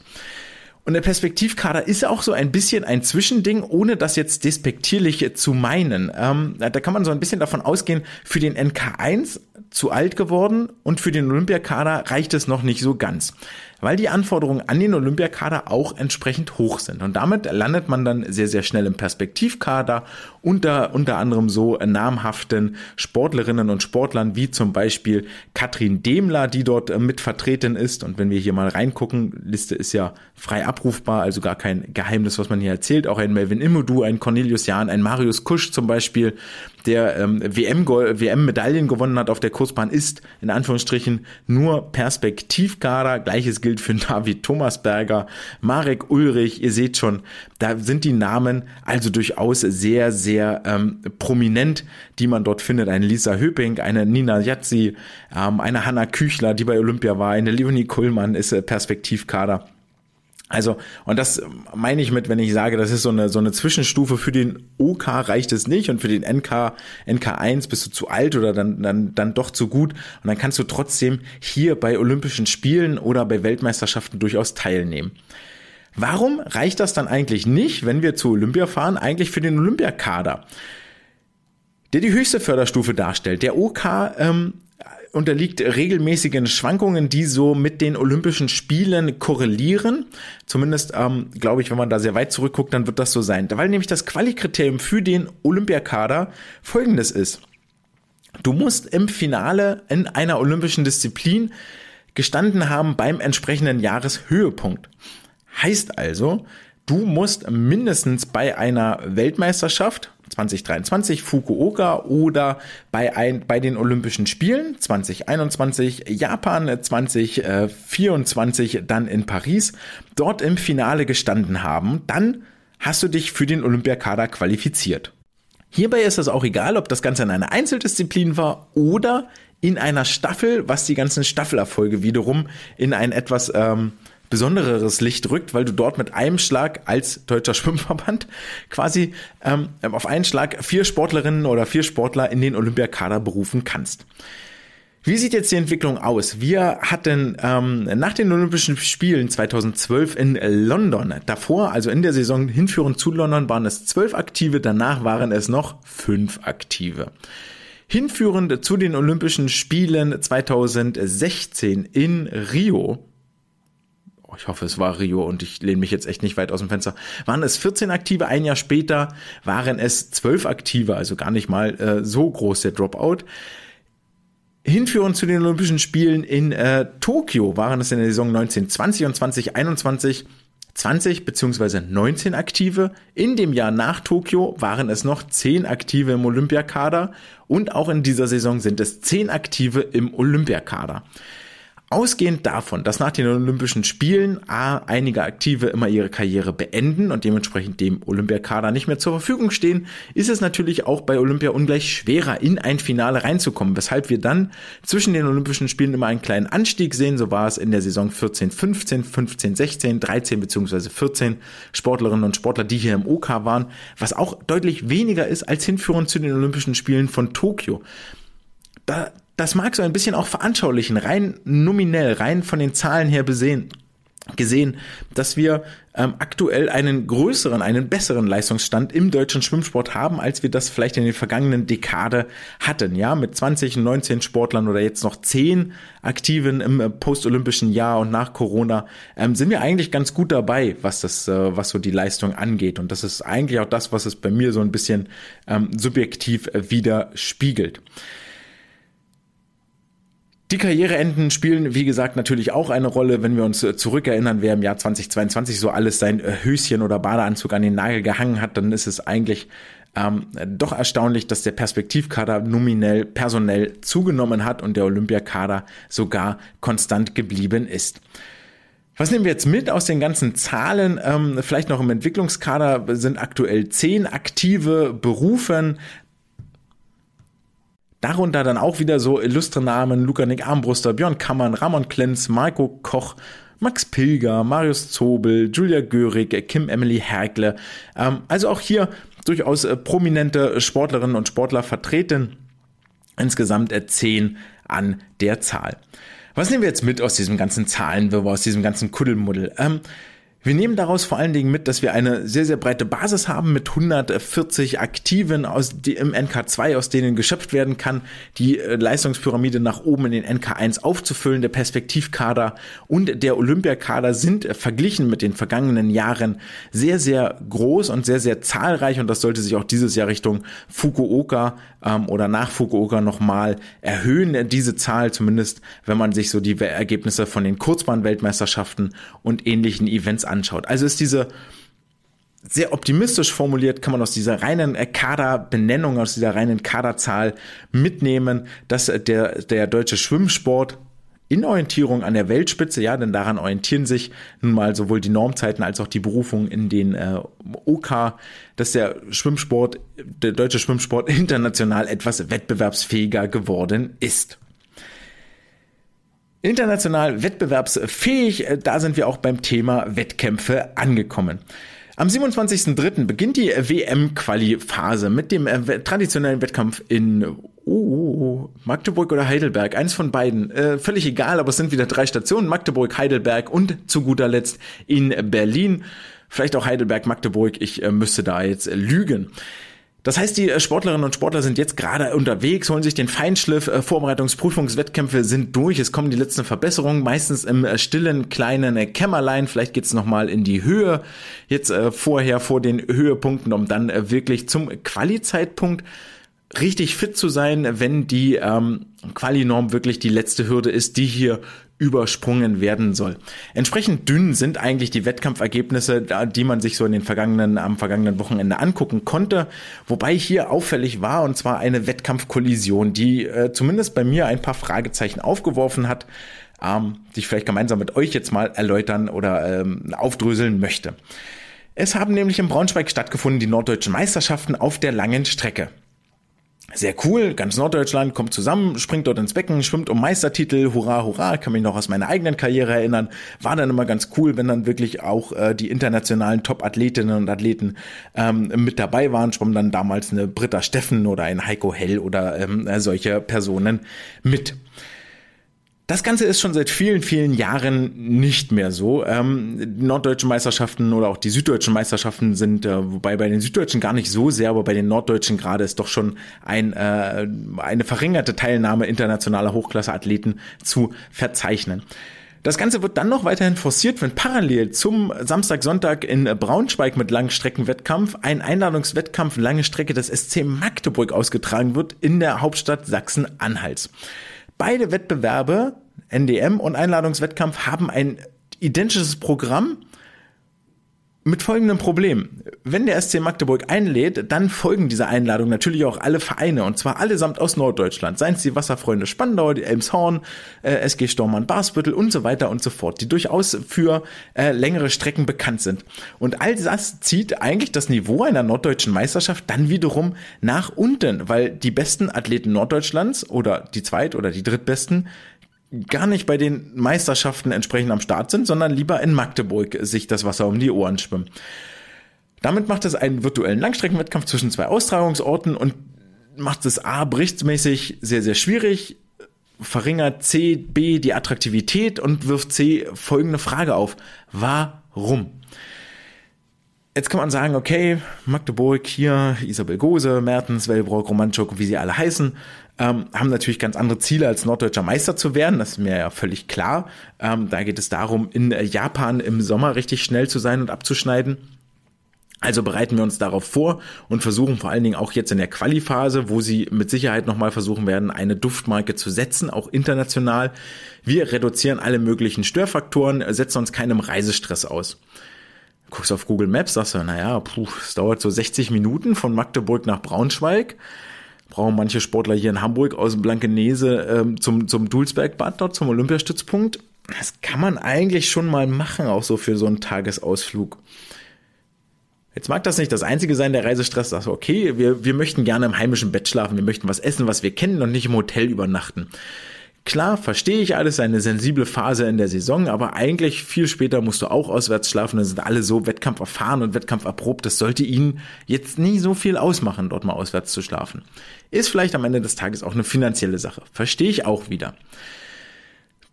Und der Perspektivkader ist auch so ein bisschen ein Zwischending, ohne das jetzt despektierlich zu meinen. Ähm, da kann man so ein bisschen davon ausgehen, für den NK1 zu alt geworden und für den Olympiakader reicht es noch nicht so ganz weil die Anforderungen an den Olympiakader auch entsprechend hoch sind. Und damit landet man dann sehr, sehr schnell im Perspektivkader unter, unter anderem so namhaften Sportlerinnen und Sportlern wie zum Beispiel Katrin Demler, die dort mit vertreten ist. Und wenn wir hier mal reingucken, Liste ist ja frei abrufbar, also gar kein Geheimnis, was man hier erzählt. Auch ein Melvin Immodu, ein Cornelius Jahn, ein Marius Kusch zum Beispiel, der ähm, WM-Medaillen WM gewonnen hat auf der Kursbahn, ist in Anführungsstrichen nur Perspektivkader. Gleiches gilt für David Thomasberger, Marek Ulrich. Ihr seht schon, da sind die Namen also durchaus sehr, sehr ähm, prominent, die man dort findet. Eine Lisa Höping, eine Nina Jatzi, ähm, eine Hanna Küchler, die bei Olympia war, eine Leonie Kuhlmann ist äh, Perspektivkader. Also, und das meine ich mit, wenn ich sage, das ist so eine, so eine Zwischenstufe für den OK reicht es nicht und für den NK, NK1 bist du zu alt oder dann, dann, dann doch zu gut und dann kannst du trotzdem hier bei Olympischen Spielen oder bei Weltmeisterschaften durchaus teilnehmen. Warum reicht das dann eigentlich nicht, wenn wir zu Olympia fahren, eigentlich für den Olympiakader? Der die höchste Förderstufe darstellt. Der OK ähm, unterliegt regelmäßigen Schwankungen, die so mit den Olympischen Spielen korrelieren. Zumindest, ähm, glaube ich, wenn man da sehr weit zurückguckt, dann wird das so sein. Weil nämlich das Quali-Kriterium für den Olympiakader folgendes ist. Du musst im Finale in einer olympischen Disziplin gestanden haben beim entsprechenden Jahreshöhepunkt. Heißt also, du musst mindestens bei einer Weltmeisterschaft 2023 Fukuoka oder bei, ein, bei den Olympischen Spielen 2021 Japan 2024 dann in Paris dort im Finale gestanden haben, dann hast du dich für den Olympiakader qualifiziert. Hierbei ist es auch egal, ob das Ganze in einer Einzeldisziplin war oder in einer Staffel, was die ganzen Staffelerfolge wiederum in ein etwas ähm, besondereres Licht rückt, weil du dort mit einem Schlag als deutscher Schwimmverband quasi ähm, auf einen Schlag vier Sportlerinnen oder vier Sportler in den Olympiakader berufen kannst. Wie sieht jetzt die Entwicklung aus? Wir hatten ähm, nach den Olympischen Spielen 2012 in London, davor, also in der Saison hinführend zu London, waren es zwölf Aktive, danach waren es noch fünf Aktive. Hinführend zu den Olympischen Spielen 2016 in Rio ich hoffe, es war Rio und ich lehne mich jetzt echt nicht weit aus dem Fenster, waren es 14 Aktive, ein Jahr später waren es 12 Aktive, also gar nicht mal äh, so groß der Dropout. Hinführend zu den Olympischen Spielen in äh, Tokio waren es in der Saison 1920 und 2021 20 beziehungsweise 19 Aktive. In dem Jahr nach Tokio waren es noch 10 Aktive im Olympiakader und auch in dieser Saison sind es 10 Aktive im Olympiakader. Ausgehend davon, dass nach den Olympischen Spielen A, einige Aktive immer ihre Karriere beenden und dementsprechend dem Olympiakader nicht mehr zur Verfügung stehen, ist es natürlich auch bei Olympia ungleich schwerer, in ein Finale reinzukommen, weshalb wir dann zwischen den Olympischen Spielen immer einen kleinen Anstieg sehen. So war es in der Saison 14, 15, 15, 16, 13 beziehungsweise 14 Sportlerinnen und Sportler, die hier im OK waren, was auch deutlich weniger ist als hinführend zu den Olympischen Spielen von Tokio. Da, das mag so ein bisschen auch veranschaulichen, rein nominell, rein von den Zahlen her besehen, gesehen, dass wir ähm, aktuell einen größeren, einen besseren Leistungsstand im deutschen Schwimmsport haben, als wir das vielleicht in den vergangenen Dekade hatten. Ja, mit 20, 19 Sportlern oder jetzt noch 10 Aktiven im äh, postolympischen Jahr und nach Corona ähm, sind wir eigentlich ganz gut dabei, was das, äh, was so die Leistung angeht. Und das ist eigentlich auch das, was es bei mir so ein bisschen ähm, subjektiv äh, widerspiegelt. Die Karriereenden spielen, wie gesagt, natürlich auch eine Rolle, wenn wir uns äh, zurückerinnern, wer im Jahr 2022 so alles sein äh, Höschen oder Badeanzug an den Nagel gehangen hat, dann ist es eigentlich ähm, doch erstaunlich, dass der Perspektivkader nominell personell zugenommen hat und der Olympiakader sogar konstant geblieben ist. Was nehmen wir jetzt mit aus den ganzen Zahlen? Ähm, vielleicht noch im Entwicklungskader sind aktuell zehn aktive Berufen. Darunter dann auch wieder so illustre Namen, Lukanik Armbruster, Björn Kammern, Ramon Klenz, Marco Koch, Max Pilger, Marius Zobel, Julia Görig, Kim Emily Herkle. Ähm, also auch hier durchaus äh, prominente Sportlerinnen und Sportler vertreten. Insgesamt äh, zehn an der Zahl. Was nehmen wir jetzt mit aus diesem ganzen Zahlenwirrwarr, aus diesem ganzen Kuddelmuddel? Ähm, wir nehmen daraus vor allen Dingen mit, dass wir eine sehr, sehr breite Basis haben mit 140 Aktiven aus, die im NK2, aus denen geschöpft werden kann, die äh, Leistungspyramide nach oben in den NK1 aufzufüllen. Der Perspektivkader und der Olympiakader sind äh, verglichen mit den vergangenen Jahren sehr, sehr groß und sehr, sehr zahlreich und das sollte sich auch dieses Jahr Richtung Fukuoka ähm, oder nach Fukuoka nochmal erhöhen. Diese Zahl zumindest, wenn man sich so die Ergebnisse von den Kurzbahnweltmeisterschaften und ähnlichen Events anschaut. Also ist diese sehr optimistisch formuliert, kann man aus dieser reinen Kaderbenennung, aus dieser reinen Kaderzahl mitnehmen, dass der, der deutsche Schwimmsport in Orientierung an der Weltspitze, ja, denn daran orientieren sich nun mal sowohl die Normzeiten als auch die Berufung in den äh, OK, dass der Schwimmsport, der deutsche Schwimmsport international etwas wettbewerbsfähiger geworden ist. International wettbewerbsfähig, äh, da sind wir auch beim Thema Wettkämpfe angekommen. Am 27.03. beginnt die WM-Quali-Phase mit dem äh, traditionellen Wettkampf in oh, Magdeburg oder Heidelberg, eins von beiden. Äh, völlig egal, aber es sind wieder drei Stationen, Magdeburg, Heidelberg und zu guter Letzt in Berlin. Vielleicht auch Heidelberg, Magdeburg, ich äh, müsste da jetzt lügen. Das heißt, die äh, Sportlerinnen und Sportler sind jetzt gerade unterwegs, holen sich den Feinschliff, äh, Vorbereitungsprüfungswettkämpfe sind durch, es kommen die letzten Verbesserungen, meistens im äh, stillen kleinen Kämmerlein, vielleicht geht's nochmal in die Höhe, jetzt vorher vor den Höhepunkten, um dann wirklich zum Quali-Zeitpunkt richtig fit zu sein, wenn die ähm, Quali-Norm wirklich die letzte Hürde ist, die hier übersprungen werden soll. Entsprechend dünn sind eigentlich die Wettkampfergebnisse, die man sich so in den vergangenen, am vergangenen Wochenende angucken konnte. Wobei hier auffällig war, und zwar eine Wettkampfkollision, die äh, zumindest bei mir ein paar Fragezeichen aufgeworfen hat, ähm, die ich vielleicht gemeinsam mit euch jetzt mal erläutern oder ähm, aufdröseln möchte. Es haben nämlich in Braunschweig stattgefunden die norddeutschen Meisterschaften auf der langen Strecke sehr cool, ganz Norddeutschland kommt zusammen, springt dort ins Becken, schwimmt um Meistertitel, hurra, hurra, kann mich noch aus meiner eigenen Karriere erinnern, war dann immer ganz cool, wenn dann wirklich auch äh, die internationalen Top-Athletinnen und Athleten ähm, mit dabei waren, schwamm dann damals eine Britta Steffen oder ein Heiko Hell oder ähm, solche Personen mit. Das Ganze ist schon seit vielen, vielen Jahren nicht mehr so. Ähm, die norddeutschen Meisterschaften oder auch die süddeutschen Meisterschaften sind, äh, wobei bei den süddeutschen gar nicht so sehr, aber bei den norddeutschen gerade ist doch schon ein, äh, eine verringerte Teilnahme internationaler Hochklasseathleten zu verzeichnen. Das Ganze wird dann noch weiterhin forciert, wenn parallel zum Samstag, Sonntag in Braunschweig mit Langstreckenwettkampf ein Einladungswettkampf lange Strecke des SC Magdeburg ausgetragen wird in der Hauptstadt Sachsen-Anhalts. Beide Wettbewerbe, NDM und Einladungswettkampf, haben ein identisches Programm mit folgendem Problem. Wenn der SC Magdeburg einlädt, dann folgen dieser Einladung natürlich auch alle Vereine und zwar allesamt aus Norddeutschland. Seien es die Wasserfreunde Spandau, die Elmshorn, äh, SG Stormann Barsbüttel und so weiter und so fort, die durchaus für äh, längere Strecken bekannt sind. Und all das zieht eigentlich das Niveau einer norddeutschen Meisterschaft dann wiederum nach unten, weil die besten Athleten Norddeutschlands oder die zweit- oder die drittbesten gar nicht bei den Meisterschaften entsprechend am Start sind, sondern lieber in Magdeburg sich das Wasser um die Ohren schwimmen. Damit macht es einen virtuellen Langstreckenwettkampf zwischen zwei Austragungsorten und macht es A berichtsmäßig sehr, sehr schwierig, verringert C, B die Attraktivität und wirft C folgende Frage auf. Warum? Jetzt kann man sagen, okay, Magdeburg hier, Isabel Gose, Mertens, Wellbrock, Romanchuk, wie sie alle heißen, ähm, haben natürlich ganz andere Ziele als norddeutscher Meister zu werden. Das ist mir ja völlig klar. Ähm, da geht es darum, in Japan im Sommer richtig schnell zu sein und abzuschneiden. Also bereiten wir uns darauf vor und versuchen vor allen Dingen auch jetzt in der Quali-Phase, wo sie mit Sicherheit nochmal versuchen werden, eine Duftmarke zu setzen, auch international. Wir reduzieren alle möglichen Störfaktoren, setzen uns keinem Reisestress aus. Guckst auf Google Maps, sagst du, naja, puh, es dauert so 60 Minuten von Magdeburg nach Braunschweig. Brauchen manche Sportler hier in Hamburg aus dem Blankenese ähm, zum, zum Dulsbergbad dort, zum Olympiastützpunkt. Das kann man eigentlich schon mal machen, auch so für so einen Tagesausflug. Jetzt mag das nicht das einzige sein, der Reisestress sagt, okay, wir, wir möchten gerne im heimischen Bett schlafen, wir möchten was essen, was wir kennen und nicht im Hotel übernachten. Klar, verstehe ich alles, eine sensible Phase in der Saison, aber eigentlich viel später musst du auch auswärts schlafen, dann sind alle so Wettkampf erfahren und Wettkampf erprobt, das sollte ihnen jetzt nie so viel ausmachen, dort mal auswärts zu schlafen. Ist vielleicht am Ende des Tages auch eine finanzielle Sache. Verstehe ich auch wieder.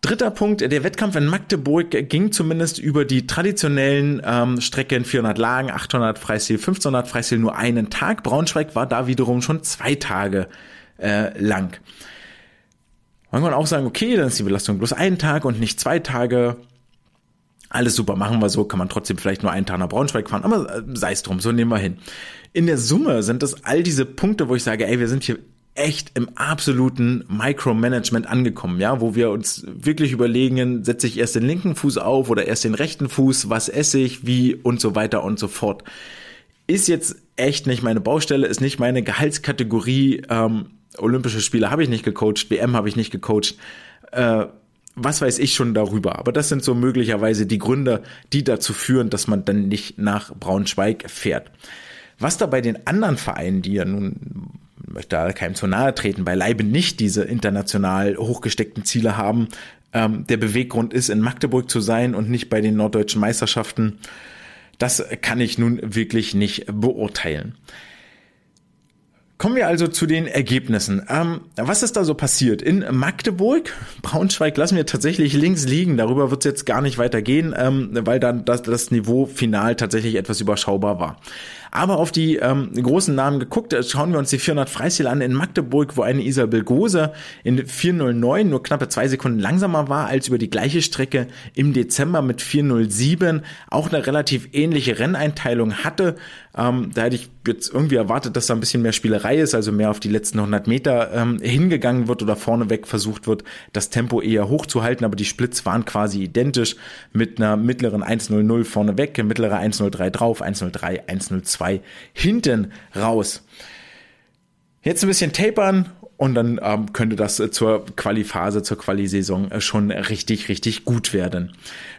Dritter Punkt, der Wettkampf in Magdeburg ging zumindest über die traditionellen ähm, Strecken 400 Lagen, 800 Freistil, 1500 Freistil nur einen Tag. Braunschweig war da wiederum schon zwei Tage äh, lang. Man kann auch sagen, okay, dann ist die Belastung bloß ein Tag und nicht zwei Tage. Alles super, machen wir so, kann man trotzdem vielleicht nur einen Tag nach Braunschweig fahren, aber äh, sei es drum, so nehmen wir hin. In der Summe sind das all diese Punkte, wo ich sage, ey, wir sind hier echt im absoluten Micromanagement angekommen, ja, wo wir uns wirklich überlegen, setze ich erst den linken Fuß auf oder erst den rechten Fuß, was esse ich, wie und so weiter und so fort. Ist jetzt echt nicht meine Baustelle, ist nicht meine Gehaltskategorie. Ähm, Olympische Spiele habe ich nicht gecoacht, WM habe ich nicht gecoacht. Äh, was weiß ich schon darüber. Aber das sind so möglicherweise die Gründe, die dazu führen, dass man dann nicht nach Braunschweig fährt. Was da bei den anderen Vereinen, die ja nun möchte da keinem zu nahe treten, beileibe nicht diese international hochgesteckten Ziele haben. Ähm, der Beweggrund ist, in Magdeburg zu sein und nicht bei den norddeutschen Meisterschaften. Das kann ich nun wirklich nicht beurteilen. Kommen wir also zu den Ergebnissen. Ähm, was ist da so passiert? In Magdeburg, Braunschweig lassen wir tatsächlich links liegen. Darüber wird es jetzt gar nicht weitergehen, ähm, weil dann das, das Niveau final tatsächlich etwas überschaubar war aber auf die ähm, großen Namen geguckt. Äh, schauen wir uns die 400 Freistil an in Magdeburg, wo eine Isabel Gose in 409 nur knappe zwei Sekunden langsamer war als über die gleiche Strecke im Dezember mit 407. Auch eine relativ ähnliche Renneinteilung hatte. Ähm, da hätte ich jetzt irgendwie erwartet, dass da ein bisschen mehr Spielerei ist, also mehr auf die letzten 100 Meter ähm, hingegangen wird oder vorneweg versucht wird, das Tempo eher hochzuhalten, aber die Splits waren quasi identisch mit einer mittleren 1.00 vorneweg, mittlere 1.03 drauf, 1.03, 1.02 2 hinten raus. Jetzt ein bisschen tapern und dann ähm, könnte das äh, zur Quali-Phase, zur Quali-Saison äh, schon richtig, richtig gut werden.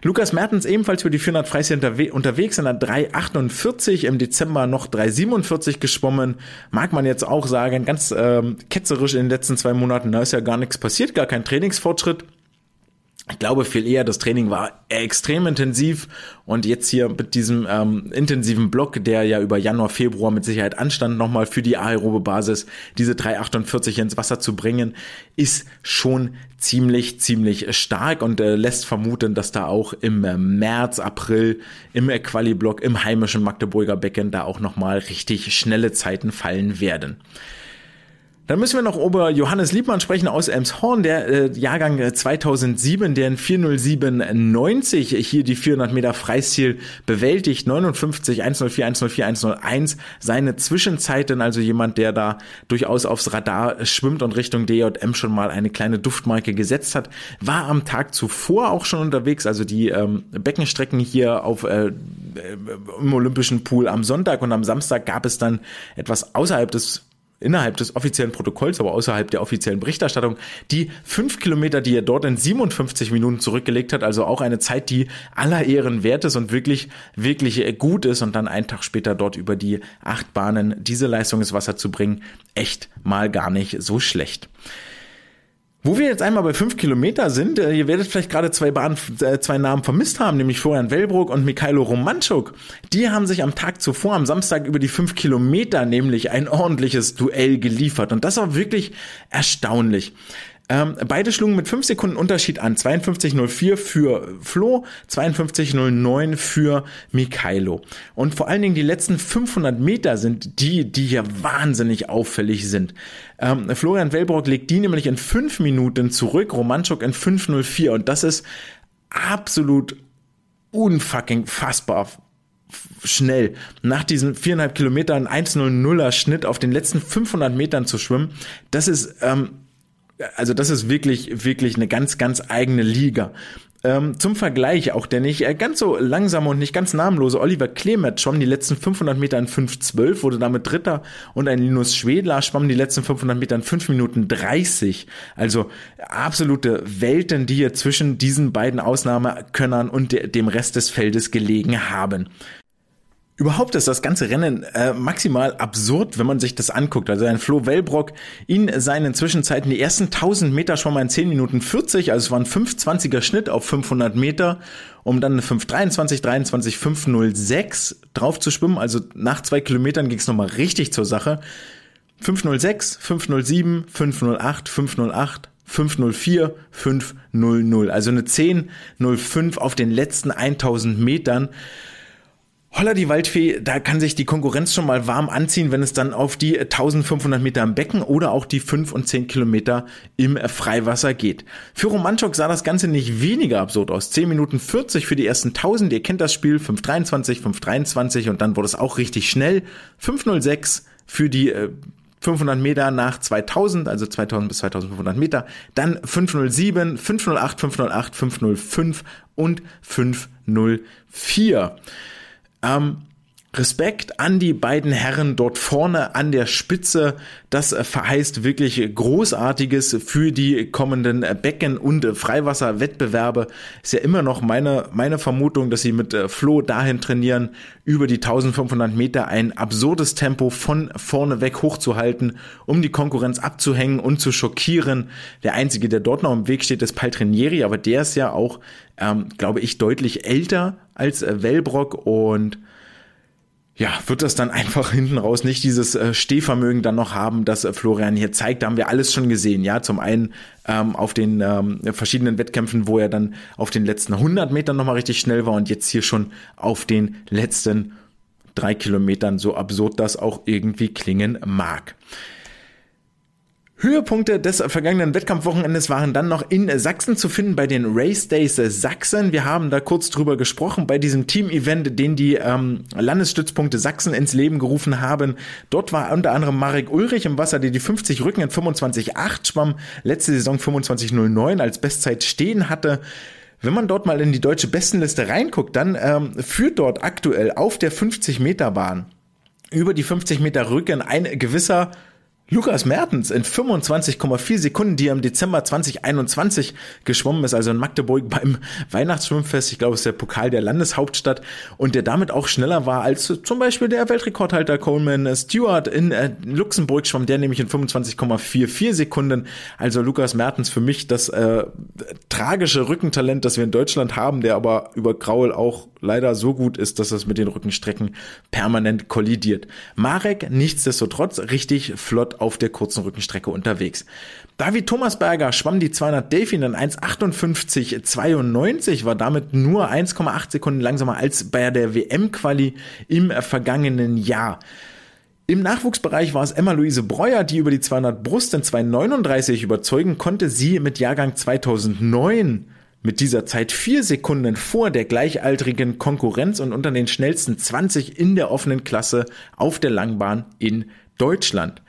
Lukas Mertens ebenfalls für die 400 Freistil unterwe unterwegs in der 3,48, im Dezember noch 3,47 geschwommen. Mag man jetzt auch sagen, ganz ähm, ketzerisch in den letzten zwei Monaten, da ist ja gar nichts passiert, gar kein Trainingsfortschritt. Ich glaube viel eher, das Training war extrem intensiv und jetzt hier mit diesem ähm, intensiven Block, der ja über Januar, Februar mit Sicherheit anstand, nochmal für die aerobe Basis diese 348 ins Wasser zu bringen, ist schon ziemlich, ziemlich stark und äh, lässt vermuten, dass da auch im äh, März, April im Quali-Block im heimischen Magdeburger Becken da auch nochmal richtig schnelle Zeiten fallen werden. Dann müssen wir noch über Johannes Liebmann sprechen aus Elmshorn, der äh, Jahrgang 2007, der in 40790 hier die 400 Meter Freistil bewältigt, 59, 104, 104, 101. Seine Zwischenzeiten, also jemand, der da durchaus aufs Radar schwimmt und Richtung DJM schon mal eine kleine Duftmarke gesetzt hat, war am Tag zuvor auch schon unterwegs, also die ähm, Beckenstrecken hier auf äh, im Olympischen Pool am Sonntag. Und am Samstag gab es dann etwas außerhalb des innerhalb des offiziellen Protokolls, aber außerhalb der offiziellen Berichterstattung, die fünf Kilometer, die er dort in 57 Minuten zurückgelegt hat, also auch eine Zeit, die aller Ehren wert ist und wirklich, wirklich gut ist und dann einen Tag später dort über die acht Bahnen diese Leistung ins Wasser zu bringen, echt mal gar nicht so schlecht. Wo wir jetzt einmal bei fünf Kilometer sind, äh, ihr werdet vielleicht gerade zwei, Bahn, äh, zwei Namen vermisst haben, nämlich Florian Wellbrook und Mikhailo Romanchuk. Die haben sich am Tag zuvor, am Samstag, über die fünf Kilometer nämlich ein ordentliches Duell geliefert. Und das war wirklich erstaunlich. Ähm, beide schlugen mit 5 Sekunden Unterschied an. 52.04 für Flo, 52.09 für Mikhailo. Und vor allen Dingen die letzten 500 Meter sind die, die hier wahnsinnig auffällig sind. Ähm, Florian Wellbrock legt die nämlich in 5 Minuten zurück, Romanchuk in 5.04 und das ist absolut unfucking fassbar schnell nach diesen viereinhalb Kilometern 1,00er Schnitt auf den letzten 500 Metern zu schwimmen, das ist ähm, also das ist wirklich wirklich eine ganz ganz eigene Liga. Ähm, zum Vergleich auch der nicht äh, ganz so langsame und nicht ganz namenlose Oliver Klemet schwamm die letzten 500 Meter in 5,12, wurde damit Dritter und ein Linus Schwedler schwamm die letzten 500 Meter in 5 Minuten 30. Also absolute Welten, die hier zwischen diesen beiden Ausnahmekönnern und de dem Rest des Feldes gelegen haben. Überhaupt ist das ganze Rennen äh, maximal absurd, wenn man sich das anguckt. Also ein Flo Wellbrock in seinen Zwischenzeiten die ersten 1000 Meter schon mal in 10 Minuten 40, also es war ein 520er Schnitt auf 500 Meter, um dann eine 523, 23, 506 drauf zu schwimmen. Also nach zwei Kilometern ging es nochmal richtig zur Sache. 506, 507, 508, 508, 504, 500. Also eine 10.05 auf den letzten 1000 Metern. Holla die Waldfee, da kann sich die Konkurrenz schon mal warm anziehen, wenn es dann auf die 1500 Meter im Becken oder auch die 5 und 10 Kilometer im Freiwasser geht. Für Romanchok sah das Ganze nicht weniger absurd aus. 10 Minuten 40 für die ersten 1000, ihr kennt das Spiel, 523, 523 und dann wurde es auch richtig schnell. 506 für die 500 äh, Meter nach 2000, also 2000 bis 2500 Meter, dann 507, 508, 508, 505 und 504. Ähm, Respekt an die beiden Herren dort vorne an der Spitze. Das verheißt wirklich Großartiges für die kommenden Becken- und Freiwasserwettbewerbe. Ist ja immer noch meine, meine Vermutung, dass sie mit äh, Flo dahin trainieren, über die 1500 Meter ein absurdes Tempo von vorne weg hochzuhalten, um die Konkurrenz abzuhängen und zu schockieren. Der einzige, der dort noch im Weg steht, ist Paltrinieri, aber der ist ja auch, ähm, glaube ich, deutlich älter als äh, Wellbrock und ja, wird das dann einfach hinten raus nicht dieses äh, Stehvermögen dann noch haben, das äh, Florian hier zeigt. Da haben wir alles schon gesehen. Ja, zum einen ähm, auf den ähm, verschiedenen Wettkämpfen, wo er dann auf den letzten 100 Metern nochmal richtig schnell war und jetzt hier schon auf den letzten drei Kilometern, so absurd das auch irgendwie klingen mag. Höhepunkte des vergangenen Wettkampfwochenendes waren dann noch in Sachsen zu finden bei den Race Days Sachsen. Wir haben da kurz drüber gesprochen bei diesem Team-Event, den die ähm, Landesstützpunkte Sachsen ins Leben gerufen haben. Dort war unter anderem Marek Ulrich im Wasser, der die 50 Rücken in 25,8 schwamm, letzte Saison 25,09 als Bestzeit stehen hatte. Wenn man dort mal in die deutsche Bestenliste reinguckt, dann ähm, führt dort aktuell auf der 50 Meter Bahn über die 50 Meter Rücken ein gewisser Lukas Mertens in 25,4 Sekunden, die im Dezember 2021 geschwommen ist, also in Magdeburg beim Weihnachtsschwimmfest. Ich glaube, es ist der Pokal der Landeshauptstadt und der damit auch schneller war als zum Beispiel der Weltrekordhalter Coleman Stewart in äh, Luxemburg schwamm, der nämlich in 25,44 Sekunden. Also Lukas Mertens für mich das äh, tragische Rückentalent, das wir in Deutschland haben, der aber über Graul auch leider so gut ist, dass es mit den Rückenstrecken permanent kollidiert. Marek nichtsdestotrotz richtig flott auf der kurzen Rückenstrecke unterwegs. David Thomasberger schwamm die 200 Delfin in 1,58,92, war damit nur 1,8 Sekunden langsamer als bei der WM-Quali im vergangenen Jahr. Im Nachwuchsbereich war es Emma-Luise Breuer, die über die 200 Brust in 2,39 überzeugen konnte. Sie mit Jahrgang 2009 mit dieser Zeit vier Sekunden vor der gleichaltrigen Konkurrenz und unter den schnellsten 20 in der offenen Klasse auf der Langbahn in Deutschland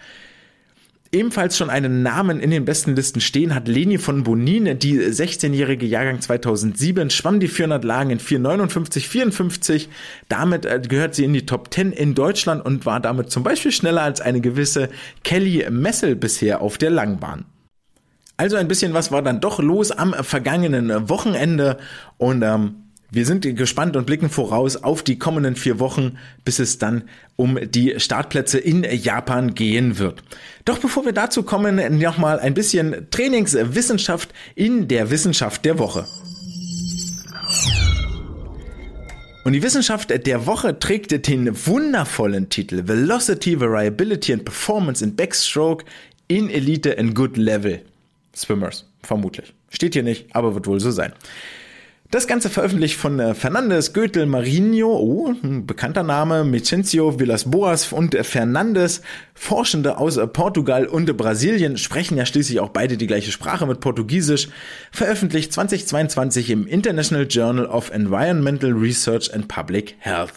ebenfalls schon einen Namen in den besten Listen stehen hat Leni von Bonin, die 16-jährige Jahrgang 2007, schwamm die 400 Lagen in 459, 54. Damit äh, gehört sie in die Top 10 in Deutschland und war damit zum Beispiel schneller als eine gewisse Kelly Messel bisher auf der Langbahn. Also ein bisschen was war dann doch los am vergangenen Wochenende und ähm, wir sind gespannt und blicken voraus auf die kommenden vier Wochen, bis es dann um die Startplätze in Japan gehen wird. Doch bevor wir dazu kommen, nochmal ein bisschen Trainingswissenschaft in der Wissenschaft der Woche. Und die Wissenschaft der Woche trägt den wundervollen Titel Velocity, Variability and Performance in Backstroke in Elite and Good Level. Swimmers, vermutlich. Steht hier nicht, aber wird wohl so sein. Das Ganze veröffentlicht von äh, Fernandes, Goethel, Marinho, oh, ein bekannter Name, Mecencio, Villas-Boas und äh, Fernandes. Forschende aus äh, Portugal und Brasilien sprechen ja schließlich auch beide die gleiche Sprache mit Portugiesisch. Veröffentlicht 2022 im International Journal of Environmental Research and Public Health.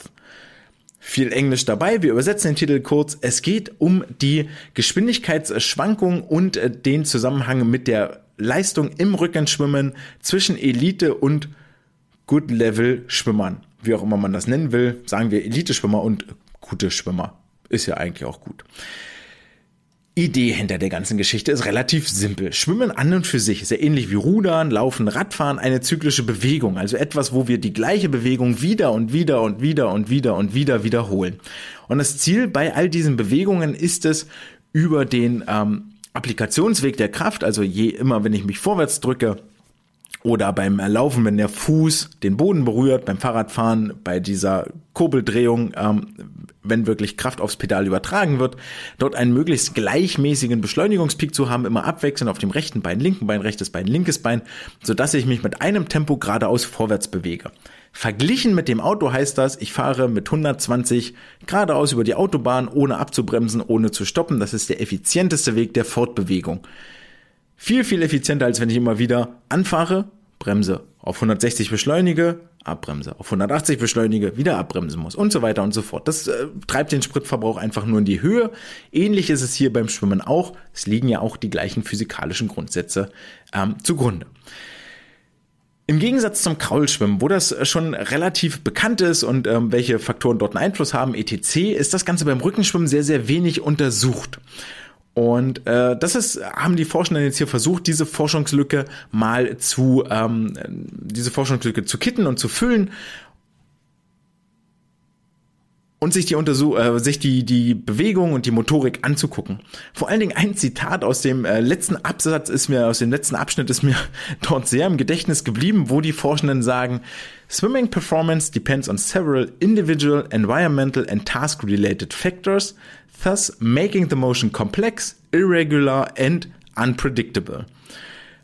Viel Englisch dabei. Wir übersetzen den Titel kurz. Es geht um die Geschwindigkeitsschwankung und den Zusammenhang mit der Leistung im Rückenschwimmen zwischen Elite und Good-Level-Schwimmern. Wie auch immer man das nennen will, sagen wir Elite-Schwimmer und gute Schwimmer. Ist ja eigentlich auch gut. Idee hinter der ganzen Geschichte ist relativ simpel. Schwimmen an und für sich ist ja ähnlich wie Rudern, Laufen, Radfahren eine zyklische Bewegung, also etwas, wo wir die gleiche Bewegung wieder und wieder und wieder und wieder und wieder wiederholen. Und das Ziel bei all diesen Bewegungen ist es, über den ähm, Applikationsweg der Kraft, also je immer, wenn ich mich vorwärts drücke, oder beim Laufen, wenn der Fuß den Boden berührt, beim Fahrradfahren, bei dieser Kurbeldrehung, ähm, wenn wirklich Kraft aufs Pedal übertragen wird, dort einen möglichst gleichmäßigen Beschleunigungspeak zu haben, immer abwechselnd auf dem rechten Bein, linken Bein, rechtes Bein, linkes Bein, sodass ich mich mit einem Tempo geradeaus vorwärts bewege. Verglichen mit dem Auto heißt das, ich fahre mit 120 geradeaus über die Autobahn, ohne abzubremsen, ohne zu stoppen. Das ist der effizienteste Weg der Fortbewegung. Viel, viel effizienter, als wenn ich immer wieder anfahre, bremse, auf 160 beschleunige, abbremse, auf 180 beschleunige, wieder abbremsen muss und so weiter und so fort. Das äh, treibt den Spritverbrauch einfach nur in die Höhe. Ähnlich ist es hier beim Schwimmen auch. Es liegen ja auch die gleichen physikalischen Grundsätze ähm, zugrunde. Im Gegensatz zum Kraulschwimmen, wo das schon relativ bekannt ist und ähm, welche Faktoren dort einen Einfluss haben, etc., ist das Ganze beim Rückenschwimmen sehr, sehr wenig untersucht. Und äh, das ist, haben die Forschenden jetzt hier versucht, diese Forschungslücke mal zu, ähm, diese Forschungslücke zu kitten und zu füllen und sich die Untersuch äh, sich die die Bewegung und die Motorik anzugucken. Vor allen Dingen ein Zitat aus dem äh, letzten Absatz ist mir aus dem letzten Abschnitt ist mir dort sehr im Gedächtnis geblieben, wo die Forschenden sagen, Swimming performance depends on several individual, environmental and task related factors thus making the motion complex, irregular and unpredictable.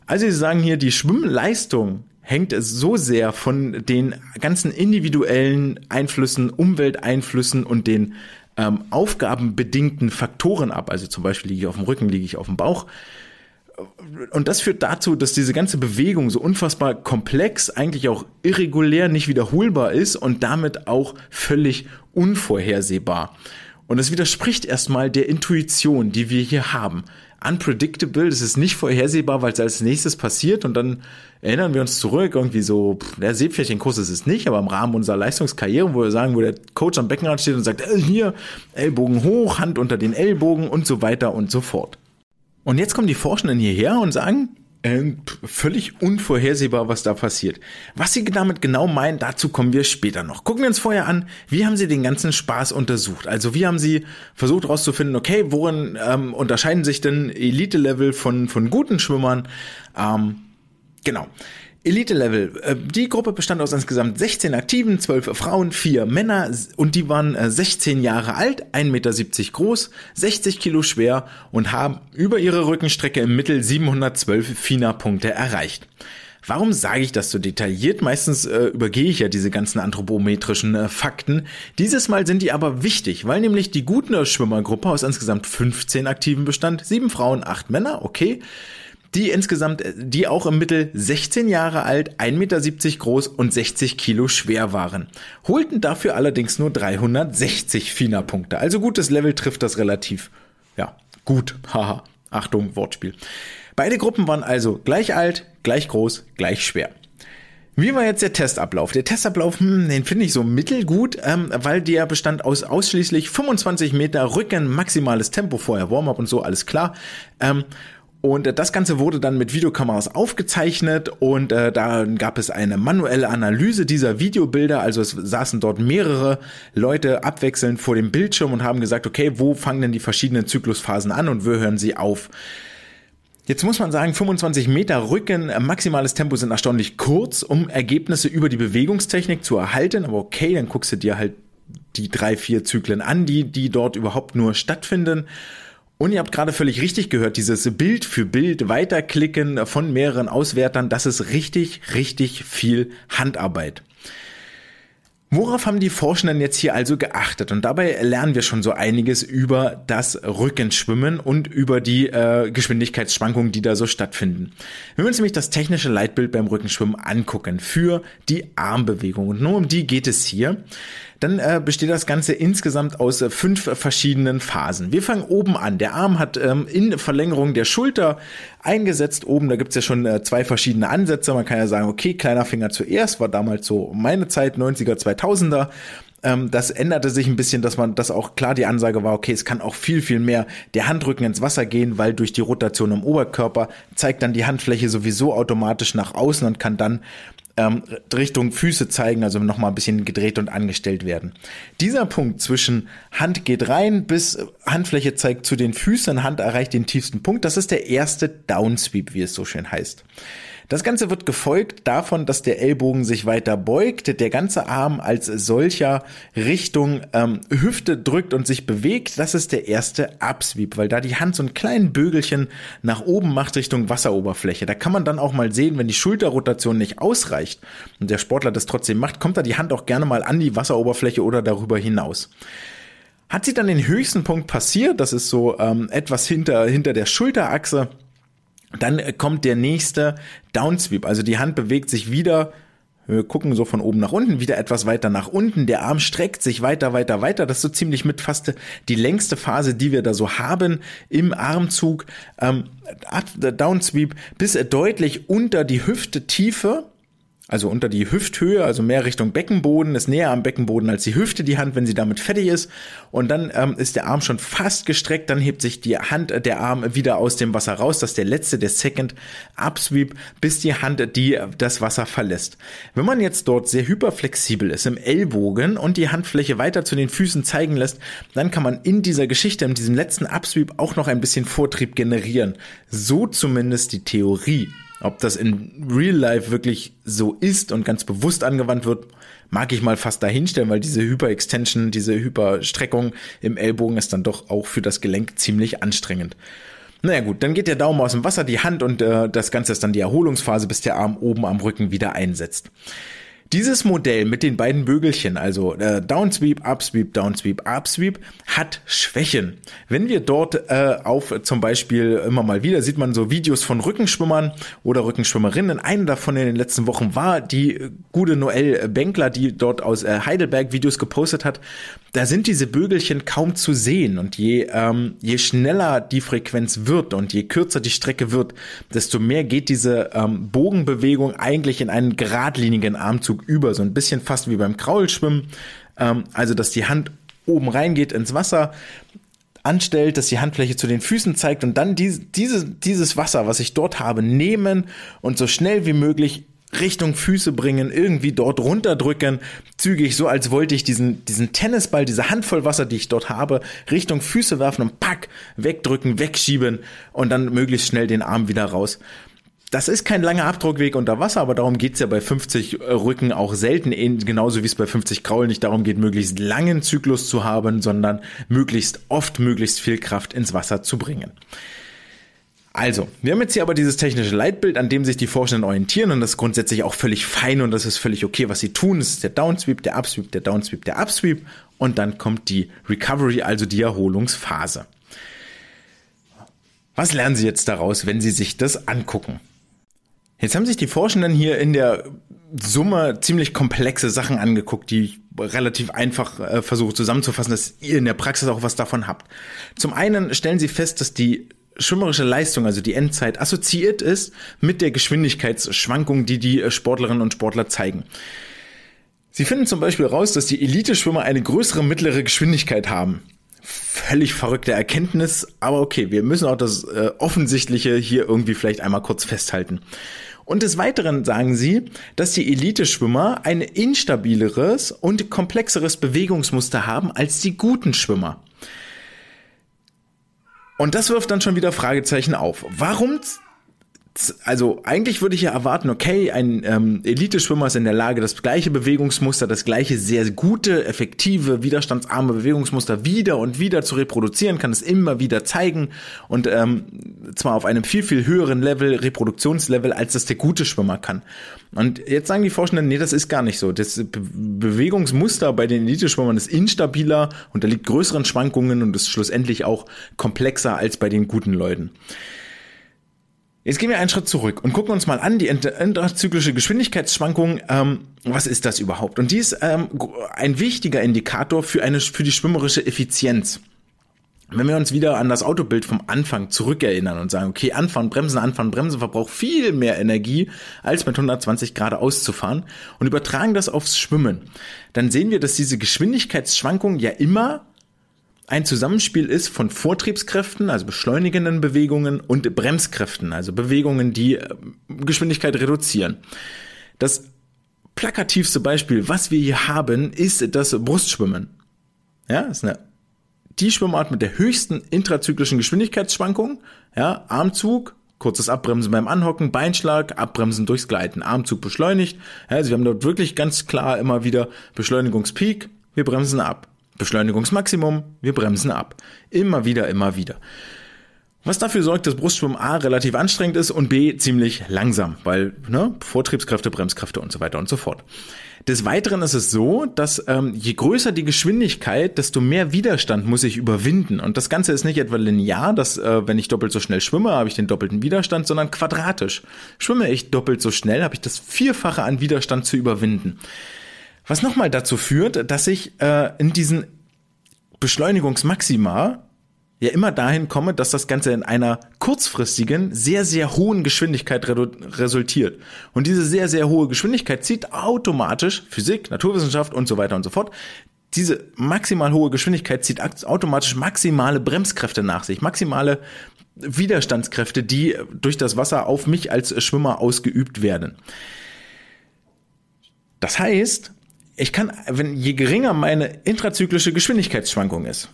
Also sie sagen hier, die Schwimmleistung hängt es so sehr von den ganzen individuellen Einflüssen, Umwelteinflüssen und den ähm, aufgabenbedingten Faktoren ab. Also zum Beispiel liege ich auf dem Rücken, liege ich auf dem Bauch. Und das führt dazu, dass diese ganze Bewegung so unfassbar komplex, eigentlich auch irregulär, nicht wiederholbar ist und damit auch völlig unvorhersehbar. Und es widerspricht erstmal der Intuition, die wir hier haben. Unpredictable, das ist nicht vorhersehbar, weil es als nächstes passiert und dann erinnern wir uns zurück, irgendwie so, der Seepferdchenkurs ist es nicht, aber im Rahmen unserer Leistungskarriere, wo wir sagen, wo der Coach am Beckenrand steht und sagt, äh, hier, Ellbogen hoch, Hand unter den Ellbogen und so weiter und so fort. Und jetzt kommen die Forschenden hierher und sagen, äh, völlig unvorhersehbar, was da passiert. Was sie damit genau meinen, dazu kommen wir später noch. Gucken wir uns vorher an, wie haben sie den ganzen Spaß untersucht? Also wie haben sie versucht herauszufinden, okay, worin ähm, unterscheiden sich denn Elite-Level von, von guten Schwimmern? Ähm, genau. Elite-Level. Äh, die Gruppe bestand aus insgesamt 16 Aktiven, 12 Frauen, 4 Männer und die waren 16 äh, Jahre alt, 1,70 Meter groß, 60 Kilo schwer und haben über ihre Rückenstrecke im Mittel 712 FINA-Punkte erreicht. Warum sage ich das so detailliert? Meistens äh, übergehe ich ja diese ganzen anthropometrischen äh, Fakten. Dieses Mal sind die aber wichtig, weil nämlich die guten Schwimmergruppe aus insgesamt 15 Aktiven bestand, 7 Frauen, 8 Männer, okay die insgesamt, die auch im Mittel 16 Jahre alt, 1,70 Meter groß und 60 Kilo schwer waren. Holten dafür allerdings nur 360 FINA-Punkte. Also gutes Level trifft das relativ, ja, gut. Haha. Achtung, Wortspiel. Beide Gruppen waren also gleich alt, gleich groß, gleich schwer. Wie war jetzt der Testablauf? Der Testablauf, hm, den finde ich so mittelgut, ähm, weil der bestand aus ausschließlich 25 Meter Rücken, maximales Tempo vorher, Warm-up und so, alles klar. Ähm, und das Ganze wurde dann mit Videokameras aufgezeichnet und äh, da gab es eine manuelle Analyse dieser Videobilder. Also es saßen dort mehrere Leute abwechselnd vor dem Bildschirm und haben gesagt, okay, wo fangen denn die verschiedenen Zyklusphasen an und wo hören sie auf? Jetzt muss man sagen, 25 Meter Rücken, äh, maximales Tempo sind erstaunlich kurz, um Ergebnisse über die Bewegungstechnik zu erhalten. Aber okay, dann guckst du dir halt die drei, vier Zyklen an, die, die dort überhaupt nur stattfinden. Und ihr habt gerade völlig richtig gehört, dieses Bild für Bild weiterklicken von mehreren Auswertern, das ist richtig, richtig viel Handarbeit. Worauf haben die Forschenden jetzt hier also geachtet? Und dabei lernen wir schon so einiges über das Rückenschwimmen und über die äh, Geschwindigkeitsschwankungen, die da so stattfinden. Wenn wir uns nämlich das technische Leitbild beim Rückenschwimmen angucken für die Armbewegung, und nur um die geht es hier, dann äh, besteht das Ganze insgesamt aus äh, fünf verschiedenen Phasen. Wir fangen oben an. Der Arm hat ähm, in Verlängerung der Schulter eingesetzt. Oben, da gibt's ja schon äh, zwei verschiedene Ansätze. Man kann ja sagen, okay, kleiner Finger zuerst, war damals so meine Zeit, 90er, 2000er ähm, das änderte sich ein bisschen, dass man, dass auch klar die Ansage war, okay, es kann auch viel, viel mehr der Handrücken ins Wasser gehen, weil durch die Rotation im Oberkörper zeigt dann die Handfläche sowieso automatisch nach außen und kann dann ähm, Richtung Füße zeigen, also nochmal ein bisschen gedreht und angestellt werden. Dieser Punkt zwischen Hand geht rein bis Handfläche zeigt zu den Füßen, Hand erreicht den tiefsten Punkt, das ist der erste Downsweep, wie es so schön heißt. Das Ganze wird gefolgt davon, dass der Ellbogen sich weiter beugt, der ganze Arm als solcher Richtung ähm, Hüfte drückt und sich bewegt. Das ist der erste Upsweep, weil da die Hand so ein kleinen Bögelchen nach oben macht Richtung Wasseroberfläche. Da kann man dann auch mal sehen, wenn die Schulterrotation nicht ausreicht und der Sportler das trotzdem macht, kommt da die Hand auch gerne mal an die Wasseroberfläche oder darüber hinaus. Hat sie dann den höchsten Punkt passiert, das ist so ähm, etwas hinter, hinter der Schulterachse, dann kommt der nächste Downsweep, also die Hand bewegt sich wieder wir gucken so von oben nach unten, wieder etwas weiter nach unten. Der Arm streckt sich weiter, weiter, weiter. Das ist so ziemlich mit fast die längste Phase, die wir da so haben im Armzug. Ähm, Downsweep bis deutlich unter die Hüfte Tiefe also unter die Hüfthöhe, also mehr Richtung Beckenboden, ist näher am Beckenboden als die Hüfte, die Hand, wenn sie damit fertig ist. Und dann ähm, ist der Arm schon fast gestreckt, dann hebt sich die Hand, äh, der Arm wieder aus dem Wasser raus. Das ist der letzte, der Second Upsweep, bis die Hand die das Wasser verlässt. Wenn man jetzt dort sehr hyperflexibel ist im Ellbogen und die Handfläche weiter zu den Füßen zeigen lässt, dann kann man in dieser Geschichte, in diesem letzten Upsweep auch noch ein bisschen Vortrieb generieren. So zumindest die Theorie. Ob das in Real Life wirklich so ist und ganz bewusst angewandt wird, mag ich mal fast dahinstellen, weil diese Hyperextension, diese Hyperstreckung im Ellbogen ist dann doch auch für das Gelenk ziemlich anstrengend. Naja gut, dann geht der Daumen aus dem Wasser, die Hand und äh, das Ganze ist dann die Erholungsphase, bis der Arm oben am Rücken wieder einsetzt. Dieses Modell mit den beiden Bögelchen, also äh, Downsweep, Upsweep, Downsweep, Upsweep, hat Schwächen. Wenn wir dort äh, auf zum Beispiel immer mal wieder sieht man so Videos von Rückenschwimmern oder Rückenschwimmerinnen. Eine davon in den letzten Wochen war die äh, gute Noelle Benkler, die dort aus äh, Heidelberg Videos gepostet hat. Da sind diese Bögelchen kaum zu sehen und je ähm, je schneller die Frequenz wird und je kürzer die Strecke wird, desto mehr geht diese ähm, Bogenbewegung eigentlich in einen geradlinigen Armzug über, so ein bisschen fast wie beim Kraulschwimmen. Ähm, also, dass die Hand oben reingeht ins Wasser, anstellt, dass die Handfläche zu den Füßen zeigt und dann die, diese, dieses Wasser, was ich dort habe, nehmen und so schnell wie möglich Richtung Füße bringen, irgendwie dort runterdrücken, zügig, so als wollte ich diesen, diesen Tennisball, diese Handvoll Wasser, die ich dort habe, Richtung Füße werfen und pack, wegdrücken, wegschieben und dann möglichst schnell den Arm wieder raus. Das ist kein langer Abdruckweg unter Wasser, aber darum geht's ja bei 50 Rücken auch selten, genauso wie es bei 50 Kraul nicht darum geht, möglichst langen Zyklus zu haben, sondern möglichst oft möglichst viel Kraft ins Wasser zu bringen. Also, wir haben jetzt hier aber dieses technische Leitbild, an dem sich die Forschenden orientieren und das ist grundsätzlich auch völlig fein und das ist völlig okay, was sie tun. Es ist der Downsweep, der Upsweep, der Downsweep, der Upsweep und dann kommt die Recovery, also die Erholungsphase. Was lernen Sie jetzt daraus, wenn Sie sich das angucken? Jetzt haben sich die Forschenden hier in der Summe ziemlich komplexe Sachen angeguckt, die ich relativ einfach äh, versuche zusammenzufassen, dass ihr in der Praxis auch was davon habt. Zum einen stellen sie fest, dass die schwimmerische Leistung, also die Endzeit, assoziiert ist mit der Geschwindigkeitsschwankung, die die äh, Sportlerinnen und Sportler zeigen. Sie finden zum Beispiel raus, dass die Elite-Schwimmer eine größere mittlere Geschwindigkeit haben. Völlig verrückte Erkenntnis, aber okay, wir müssen auch das äh, Offensichtliche hier irgendwie vielleicht einmal kurz festhalten. Und des Weiteren sagen sie, dass die Elite-Schwimmer ein instabileres und komplexeres Bewegungsmuster haben als die guten Schwimmer. Und das wirft dann schon wieder Fragezeichen auf. Warum also eigentlich würde ich ja erwarten, okay, ein ähm, Elite-Schwimmer ist in der Lage, das gleiche Bewegungsmuster, das gleiche sehr gute, effektive, widerstandsarme Bewegungsmuster wieder und wieder zu reproduzieren, kann es immer wieder zeigen und ähm, zwar auf einem viel, viel höheren Level, Reproduktionslevel, als das der gute Schwimmer kann. Und jetzt sagen die Forschenden, nee, das ist gar nicht so. Das Be Bewegungsmuster bei den Elite-Schwimmern ist instabiler, unterliegt größeren Schwankungen und ist schlussendlich auch komplexer als bei den guten Leuten. Jetzt gehen wir einen Schritt zurück und gucken uns mal an, die interzyklische Geschwindigkeitsschwankung, ähm, was ist das überhaupt? Und die ist ähm, ein wichtiger Indikator für, eine, für die schwimmerische Effizienz. Wenn wir uns wieder an das Autobild vom Anfang zurückerinnern und sagen, okay, Anfahren, Bremsen, Anfahren, Bremsen verbraucht viel mehr Energie, als mit 120 Grad auszufahren und übertragen das aufs Schwimmen, dann sehen wir, dass diese Geschwindigkeitsschwankung ja immer ein Zusammenspiel ist von Vortriebskräften, also beschleunigenden Bewegungen und Bremskräften, also Bewegungen, die äh, Geschwindigkeit reduzieren. Das plakativste Beispiel, was wir hier haben, ist das Brustschwimmen. Ja, ist eine die Schwimmart mit der höchsten intrazyklischen Geschwindigkeitsschwankung, ja, Armzug, kurzes Abbremsen beim Anhocken, Beinschlag, Abbremsen durchs Gleiten, Armzug beschleunigt. Ja, also wir haben dort wirklich ganz klar immer wieder Beschleunigungspeak, wir bremsen ab. Beschleunigungsmaximum, wir bremsen ab. Immer wieder, immer wieder. Was dafür sorgt, dass Brustschwimmen A relativ anstrengend ist und B ziemlich langsam, weil ne, Vortriebskräfte, Bremskräfte und so weiter und so fort. Des Weiteren ist es so, dass ähm, je größer die Geschwindigkeit, desto mehr Widerstand muss ich überwinden. Und das Ganze ist nicht etwa linear, dass äh, wenn ich doppelt so schnell schwimme, habe ich den doppelten Widerstand, sondern quadratisch. Schwimme ich doppelt so schnell, habe ich das Vierfache an Widerstand zu überwinden. Was nochmal dazu führt, dass ich äh, in diesen Beschleunigungsmaxima ja immer dahin komme, dass das Ganze in einer kurzfristigen, sehr, sehr hohen Geschwindigkeit resultiert. Und diese sehr, sehr hohe Geschwindigkeit zieht automatisch Physik, Naturwissenschaft und so weiter und so fort. Diese maximal hohe Geschwindigkeit zieht automatisch maximale Bremskräfte nach sich, maximale Widerstandskräfte, die durch das Wasser auf mich als Schwimmer ausgeübt werden. Das heißt, ich kann, wenn je geringer meine intrazyklische Geschwindigkeitsschwankung ist,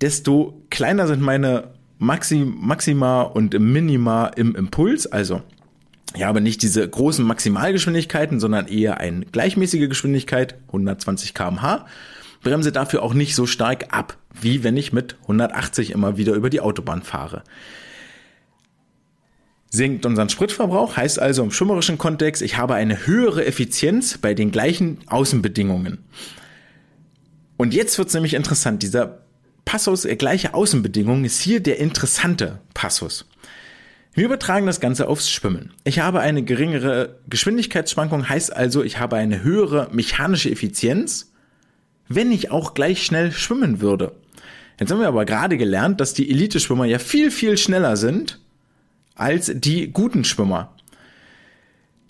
desto kleiner sind meine Maxi, Maxima und Minima im Impuls. Also ich habe nicht diese großen Maximalgeschwindigkeiten, sondern eher eine gleichmäßige Geschwindigkeit, 120 kmh. Bremse dafür auch nicht so stark ab, wie wenn ich mit 180 immer wieder über die Autobahn fahre sinkt unseren Spritverbrauch, heißt also im schwimmerischen Kontext, ich habe eine höhere Effizienz bei den gleichen Außenbedingungen. Und jetzt wird es nämlich interessant. Dieser Passus, äh, gleiche Außenbedingungen, ist hier der interessante Passus. Wir übertragen das Ganze aufs Schwimmen. Ich habe eine geringere Geschwindigkeitsschwankung, heißt also, ich habe eine höhere mechanische Effizienz, wenn ich auch gleich schnell schwimmen würde. Jetzt haben wir aber gerade gelernt, dass die Elite-Schwimmer ja viel, viel schneller sind als die guten Schwimmer.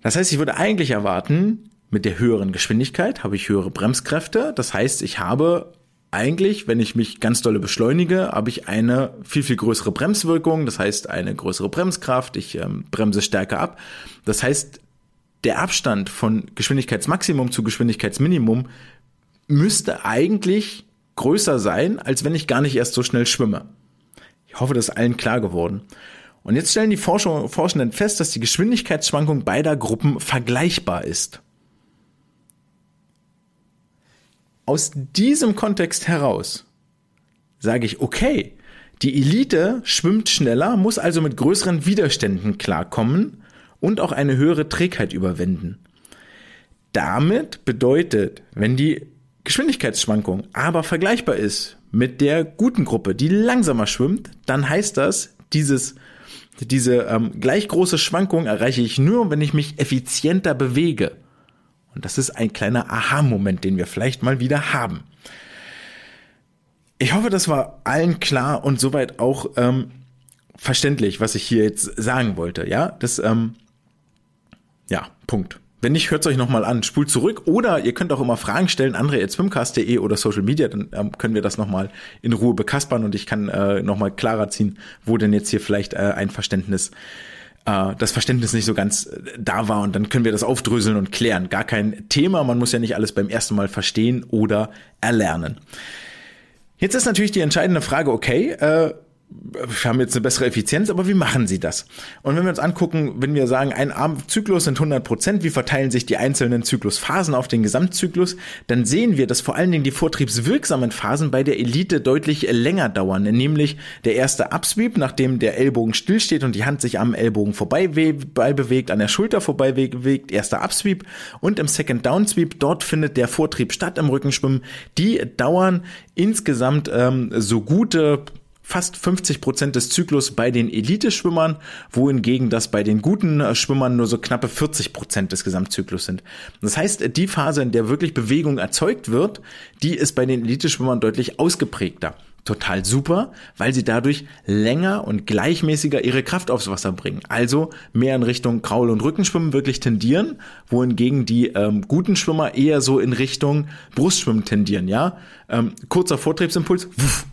Das heißt, ich würde eigentlich erwarten, mit der höheren Geschwindigkeit habe ich höhere Bremskräfte. Das heißt, ich habe eigentlich, wenn ich mich ganz dolle beschleunige, habe ich eine viel, viel größere Bremswirkung. Das heißt, eine größere Bremskraft. Ich ähm, bremse stärker ab. Das heißt, der Abstand von Geschwindigkeitsmaximum zu Geschwindigkeitsminimum müsste eigentlich größer sein, als wenn ich gar nicht erst so schnell schwimme. Ich hoffe, das ist allen klar geworden. Und jetzt stellen die Forscher, Forschenden fest, dass die Geschwindigkeitsschwankung beider Gruppen vergleichbar ist. Aus diesem Kontext heraus sage ich, okay, die Elite schwimmt schneller, muss also mit größeren Widerständen klarkommen und auch eine höhere Trägheit überwinden. Damit bedeutet, wenn die Geschwindigkeitsschwankung aber vergleichbar ist mit der guten Gruppe, die langsamer schwimmt, dann heißt das, dieses diese ähm, gleich große Schwankung erreiche ich nur, wenn ich mich effizienter bewege. Und das ist ein kleiner Aha-Moment, den wir vielleicht mal wieder haben. Ich hoffe, das war allen klar und soweit auch ähm, verständlich, was ich hier jetzt sagen wollte. Ja, das, ähm, ja, Punkt. Wenn nicht, hört es euch nochmal an, spult zurück oder ihr könnt auch immer Fragen stellen, andre.swimcast.de oder Social Media, dann ähm, können wir das nochmal in Ruhe bekaspern und ich kann äh, nochmal klarer ziehen, wo denn jetzt hier vielleicht äh, ein Verständnis, äh, das Verständnis nicht so ganz äh, da war und dann können wir das aufdröseln und klären. Gar kein Thema, man muss ja nicht alles beim ersten Mal verstehen oder erlernen. Jetzt ist natürlich die entscheidende Frage, okay, äh, wir haben jetzt eine bessere Effizienz, aber wie machen sie das? Und wenn wir uns angucken, wenn wir sagen, ein Armzyklus sind 100 Prozent, wie verteilen sich die einzelnen Zyklusphasen auf den Gesamtzyklus, dann sehen wir, dass vor allen Dingen die vortriebswirksamen Phasen bei der Elite deutlich länger dauern, nämlich der erste Upsweep, nachdem der Ellbogen stillsteht und die Hand sich am Ellbogen vorbei bewegt, an der Schulter vorbei bewegt, erster Upsweep und im Second Downsweep, dort findet der Vortrieb statt im Rückenschwimmen, die dauern insgesamt ähm, so gute fast 50 Prozent des Zyklus bei den Eliteschwimmern, wohingegen das bei den guten äh, Schwimmern nur so knappe 40 Prozent des Gesamtzyklus sind. Das heißt, die Phase, in der wirklich Bewegung erzeugt wird, die ist bei den Eliteschwimmern deutlich ausgeprägter. Total super, weil sie dadurch länger und gleichmäßiger ihre Kraft aufs Wasser bringen. Also mehr in Richtung Kraul- und Rückenschwimmen wirklich tendieren, wohingegen die ähm, guten Schwimmer eher so in Richtung Brustschwimmen tendieren. Ja, ähm, kurzer Vortriebsimpuls, wuff,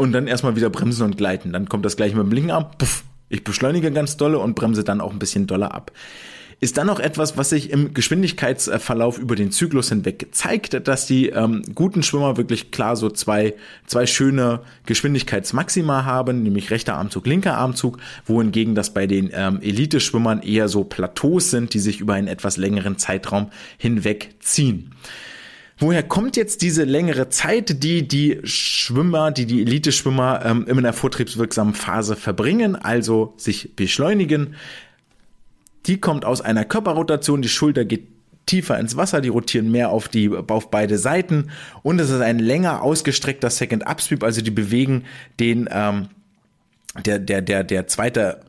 und dann erstmal wieder bremsen und gleiten. Dann kommt das gleich mit dem linken Arm, puff, ich beschleunige ganz dolle und bremse dann auch ein bisschen doller ab. Ist dann noch etwas, was sich im Geschwindigkeitsverlauf über den Zyklus hinweg zeigt, dass die ähm, guten Schwimmer wirklich klar so zwei, zwei schöne Geschwindigkeitsmaxima haben, nämlich rechter Armzug, linker Armzug, wohingegen das bei den ähm, Elite-Schwimmern eher so Plateaus sind, die sich über einen etwas längeren Zeitraum hinweg ziehen. Woher kommt jetzt diese längere Zeit, die die Schwimmer, die die Elite-Schwimmer ähm, in einer vortriebswirksamen Phase verbringen, also sich beschleunigen? Die kommt aus einer Körperrotation, die Schulter geht tiefer ins Wasser, die rotieren mehr auf die auf beide Seiten und es ist ein länger ausgestreckter Second Upsweep, also die bewegen den ähm, der der der der zweite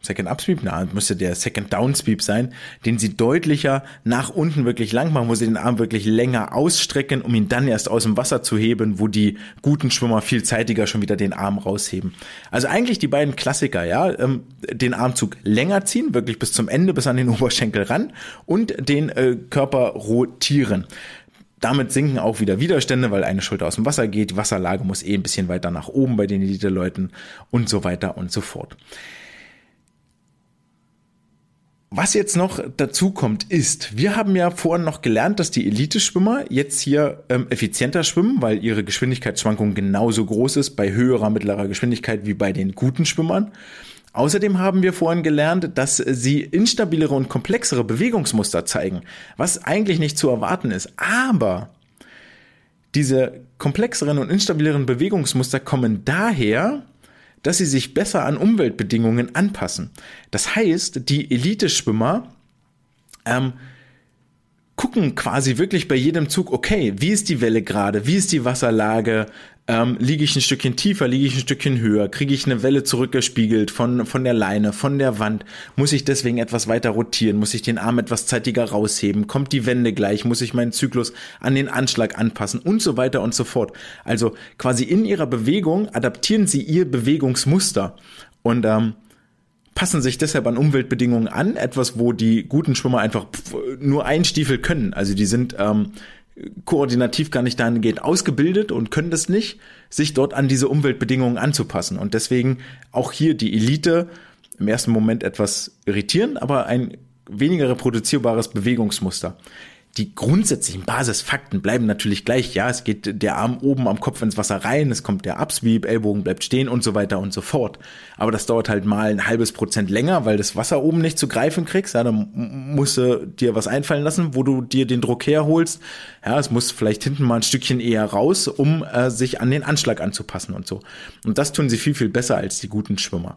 Second Up Sweep, na, müsste der Second Down Sweep sein, den sie deutlicher nach unten wirklich lang machen, wo sie den Arm wirklich länger ausstrecken, um ihn dann erst aus dem Wasser zu heben, wo die guten Schwimmer viel zeitiger schon wieder den Arm rausheben. Also eigentlich die beiden Klassiker, ja, ähm, den Armzug länger ziehen, wirklich bis zum Ende, bis an den Oberschenkel ran und den äh, Körper rotieren. Damit sinken auch wieder Widerstände, weil eine Schulter aus dem Wasser geht, die Wasserlage muss eh ein bisschen weiter nach oben bei den Elite-Leuten und so weiter und so fort. Was jetzt noch dazu kommt, ist, wir haben ja vorhin noch gelernt, dass die Elite-Schwimmer jetzt hier ähm, effizienter schwimmen, weil ihre Geschwindigkeitsschwankung genauso groß ist bei höherer, mittlerer Geschwindigkeit wie bei den guten Schwimmern. Außerdem haben wir vorhin gelernt, dass sie instabilere und komplexere Bewegungsmuster zeigen, was eigentlich nicht zu erwarten ist. Aber diese komplexeren und instabileren Bewegungsmuster kommen daher, dass sie sich besser an Umweltbedingungen anpassen. Das heißt, die Elite-Schwimmer ähm, gucken quasi wirklich bei jedem Zug, okay, wie ist die Welle gerade, wie ist die Wasserlage, ähm, liege ich ein Stückchen tiefer, liege ich ein Stückchen höher, kriege ich eine Welle zurückgespiegelt von, von der Leine, von der Wand, muss ich deswegen etwas weiter rotieren, muss ich den Arm etwas zeitiger rausheben, kommt die Wende gleich, muss ich meinen Zyklus an den Anschlag anpassen? Und so weiter und so fort. Also quasi in ihrer Bewegung adaptieren sie ihr Bewegungsmuster. Und ähm, passen sich deshalb an Umweltbedingungen an, etwas, wo die guten Schwimmer einfach nur einen Stiefel können. Also die sind ähm, koordinativ gar nicht dahingehend ausgebildet und können das nicht, sich dort an diese Umweltbedingungen anzupassen. Und deswegen auch hier die Elite im ersten Moment etwas irritieren, aber ein weniger reproduzierbares Bewegungsmuster die grundsätzlichen Basisfakten bleiben natürlich gleich. Ja, es geht der Arm oben am Kopf ins Wasser rein, es kommt der Upsweep, Ellbogen bleibt stehen und so weiter und so fort. Aber das dauert halt mal ein halbes Prozent länger, weil das Wasser oben nicht zu greifen kriegst. Ja, dann musst du dir was einfallen lassen, wo du dir den Druck herholst. Ja, es muss vielleicht hinten mal ein Stückchen eher raus, um äh, sich an den Anschlag anzupassen und so. Und das tun sie viel, viel besser als die guten Schwimmer.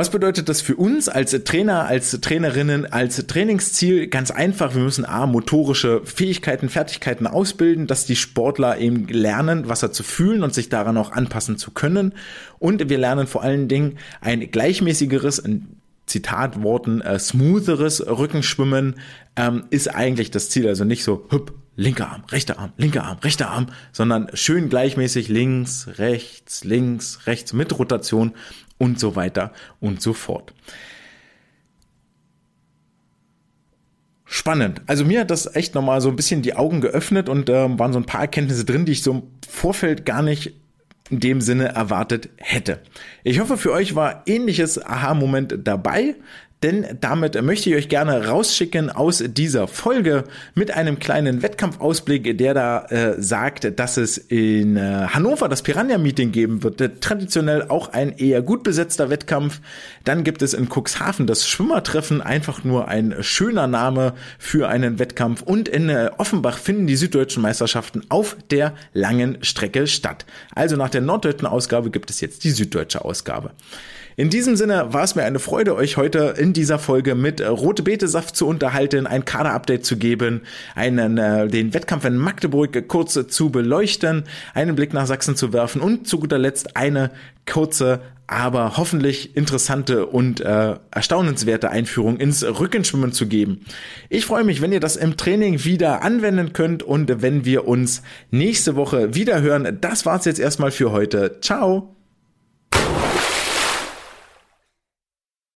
Was bedeutet das für uns als Trainer, als Trainerinnen, als Trainingsziel? Ganz einfach, wir müssen A, motorische Fähigkeiten, Fertigkeiten ausbilden, dass die Sportler eben lernen, Wasser zu fühlen und sich daran auch anpassen zu können. Und wir lernen vor allen Dingen ein gleichmäßigeres, in Zitatworten, äh, smootheres Rückenschwimmen ähm, ist eigentlich das Ziel. Also nicht so hüpp, linker Arm, rechter Arm, linker Arm, rechter Arm, sondern schön gleichmäßig links, rechts, links, rechts mit Rotation und so weiter und so fort. Spannend. Also mir hat das echt nochmal so ein bisschen die Augen geöffnet und äh, waren so ein paar Erkenntnisse drin, die ich so im Vorfeld gar nicht in dem Sinne erwartet hätte. Ich hoffe, für euch war ähnliches Aha-Moment dabei. Denn damit möchte ich euch gerne rausschicken aus dieser Folge mit einem kleinen Wettkampfausblick, der da äh, sagt, dass es in äh, Hannover das Piranha-Meeting geben wird. Äh, traditionell auch ein eher gut besetzter Wettkampf. Dann gibt es in Cuxhaven das Schwimmertreffen, einfach nur ein schöner Name für einen Wettkampf. Und in äh, Offenbach finden die süddeutschen Meisterschaften auf der langen Strecke statt. Also nach der norddeutschen Ausgabe gibt es jetzt die süddeutsche Ausgabe. In diesem Sinne war es mir eine Freude, euch heute in dieser Folge mit Rote Beete Saft zu unterhalten, ein Kader-Update zu geben, einen, äh, den Wettkampf in Magdeburg kurz zu beleuchten, einen Blick nach Sachsen zu werfen und zu guter Letzt eine kurze aber hoffentlich interessante und äh, erstaunenswerte Einführung ins Rückenschwimmen zu geben. Ich freue mich, wenn ihr das im Training wieder anwenden könnt und wenn wir uns nächste Woche wieder hören. Das war's jetzt erstmal für heute. Ciao!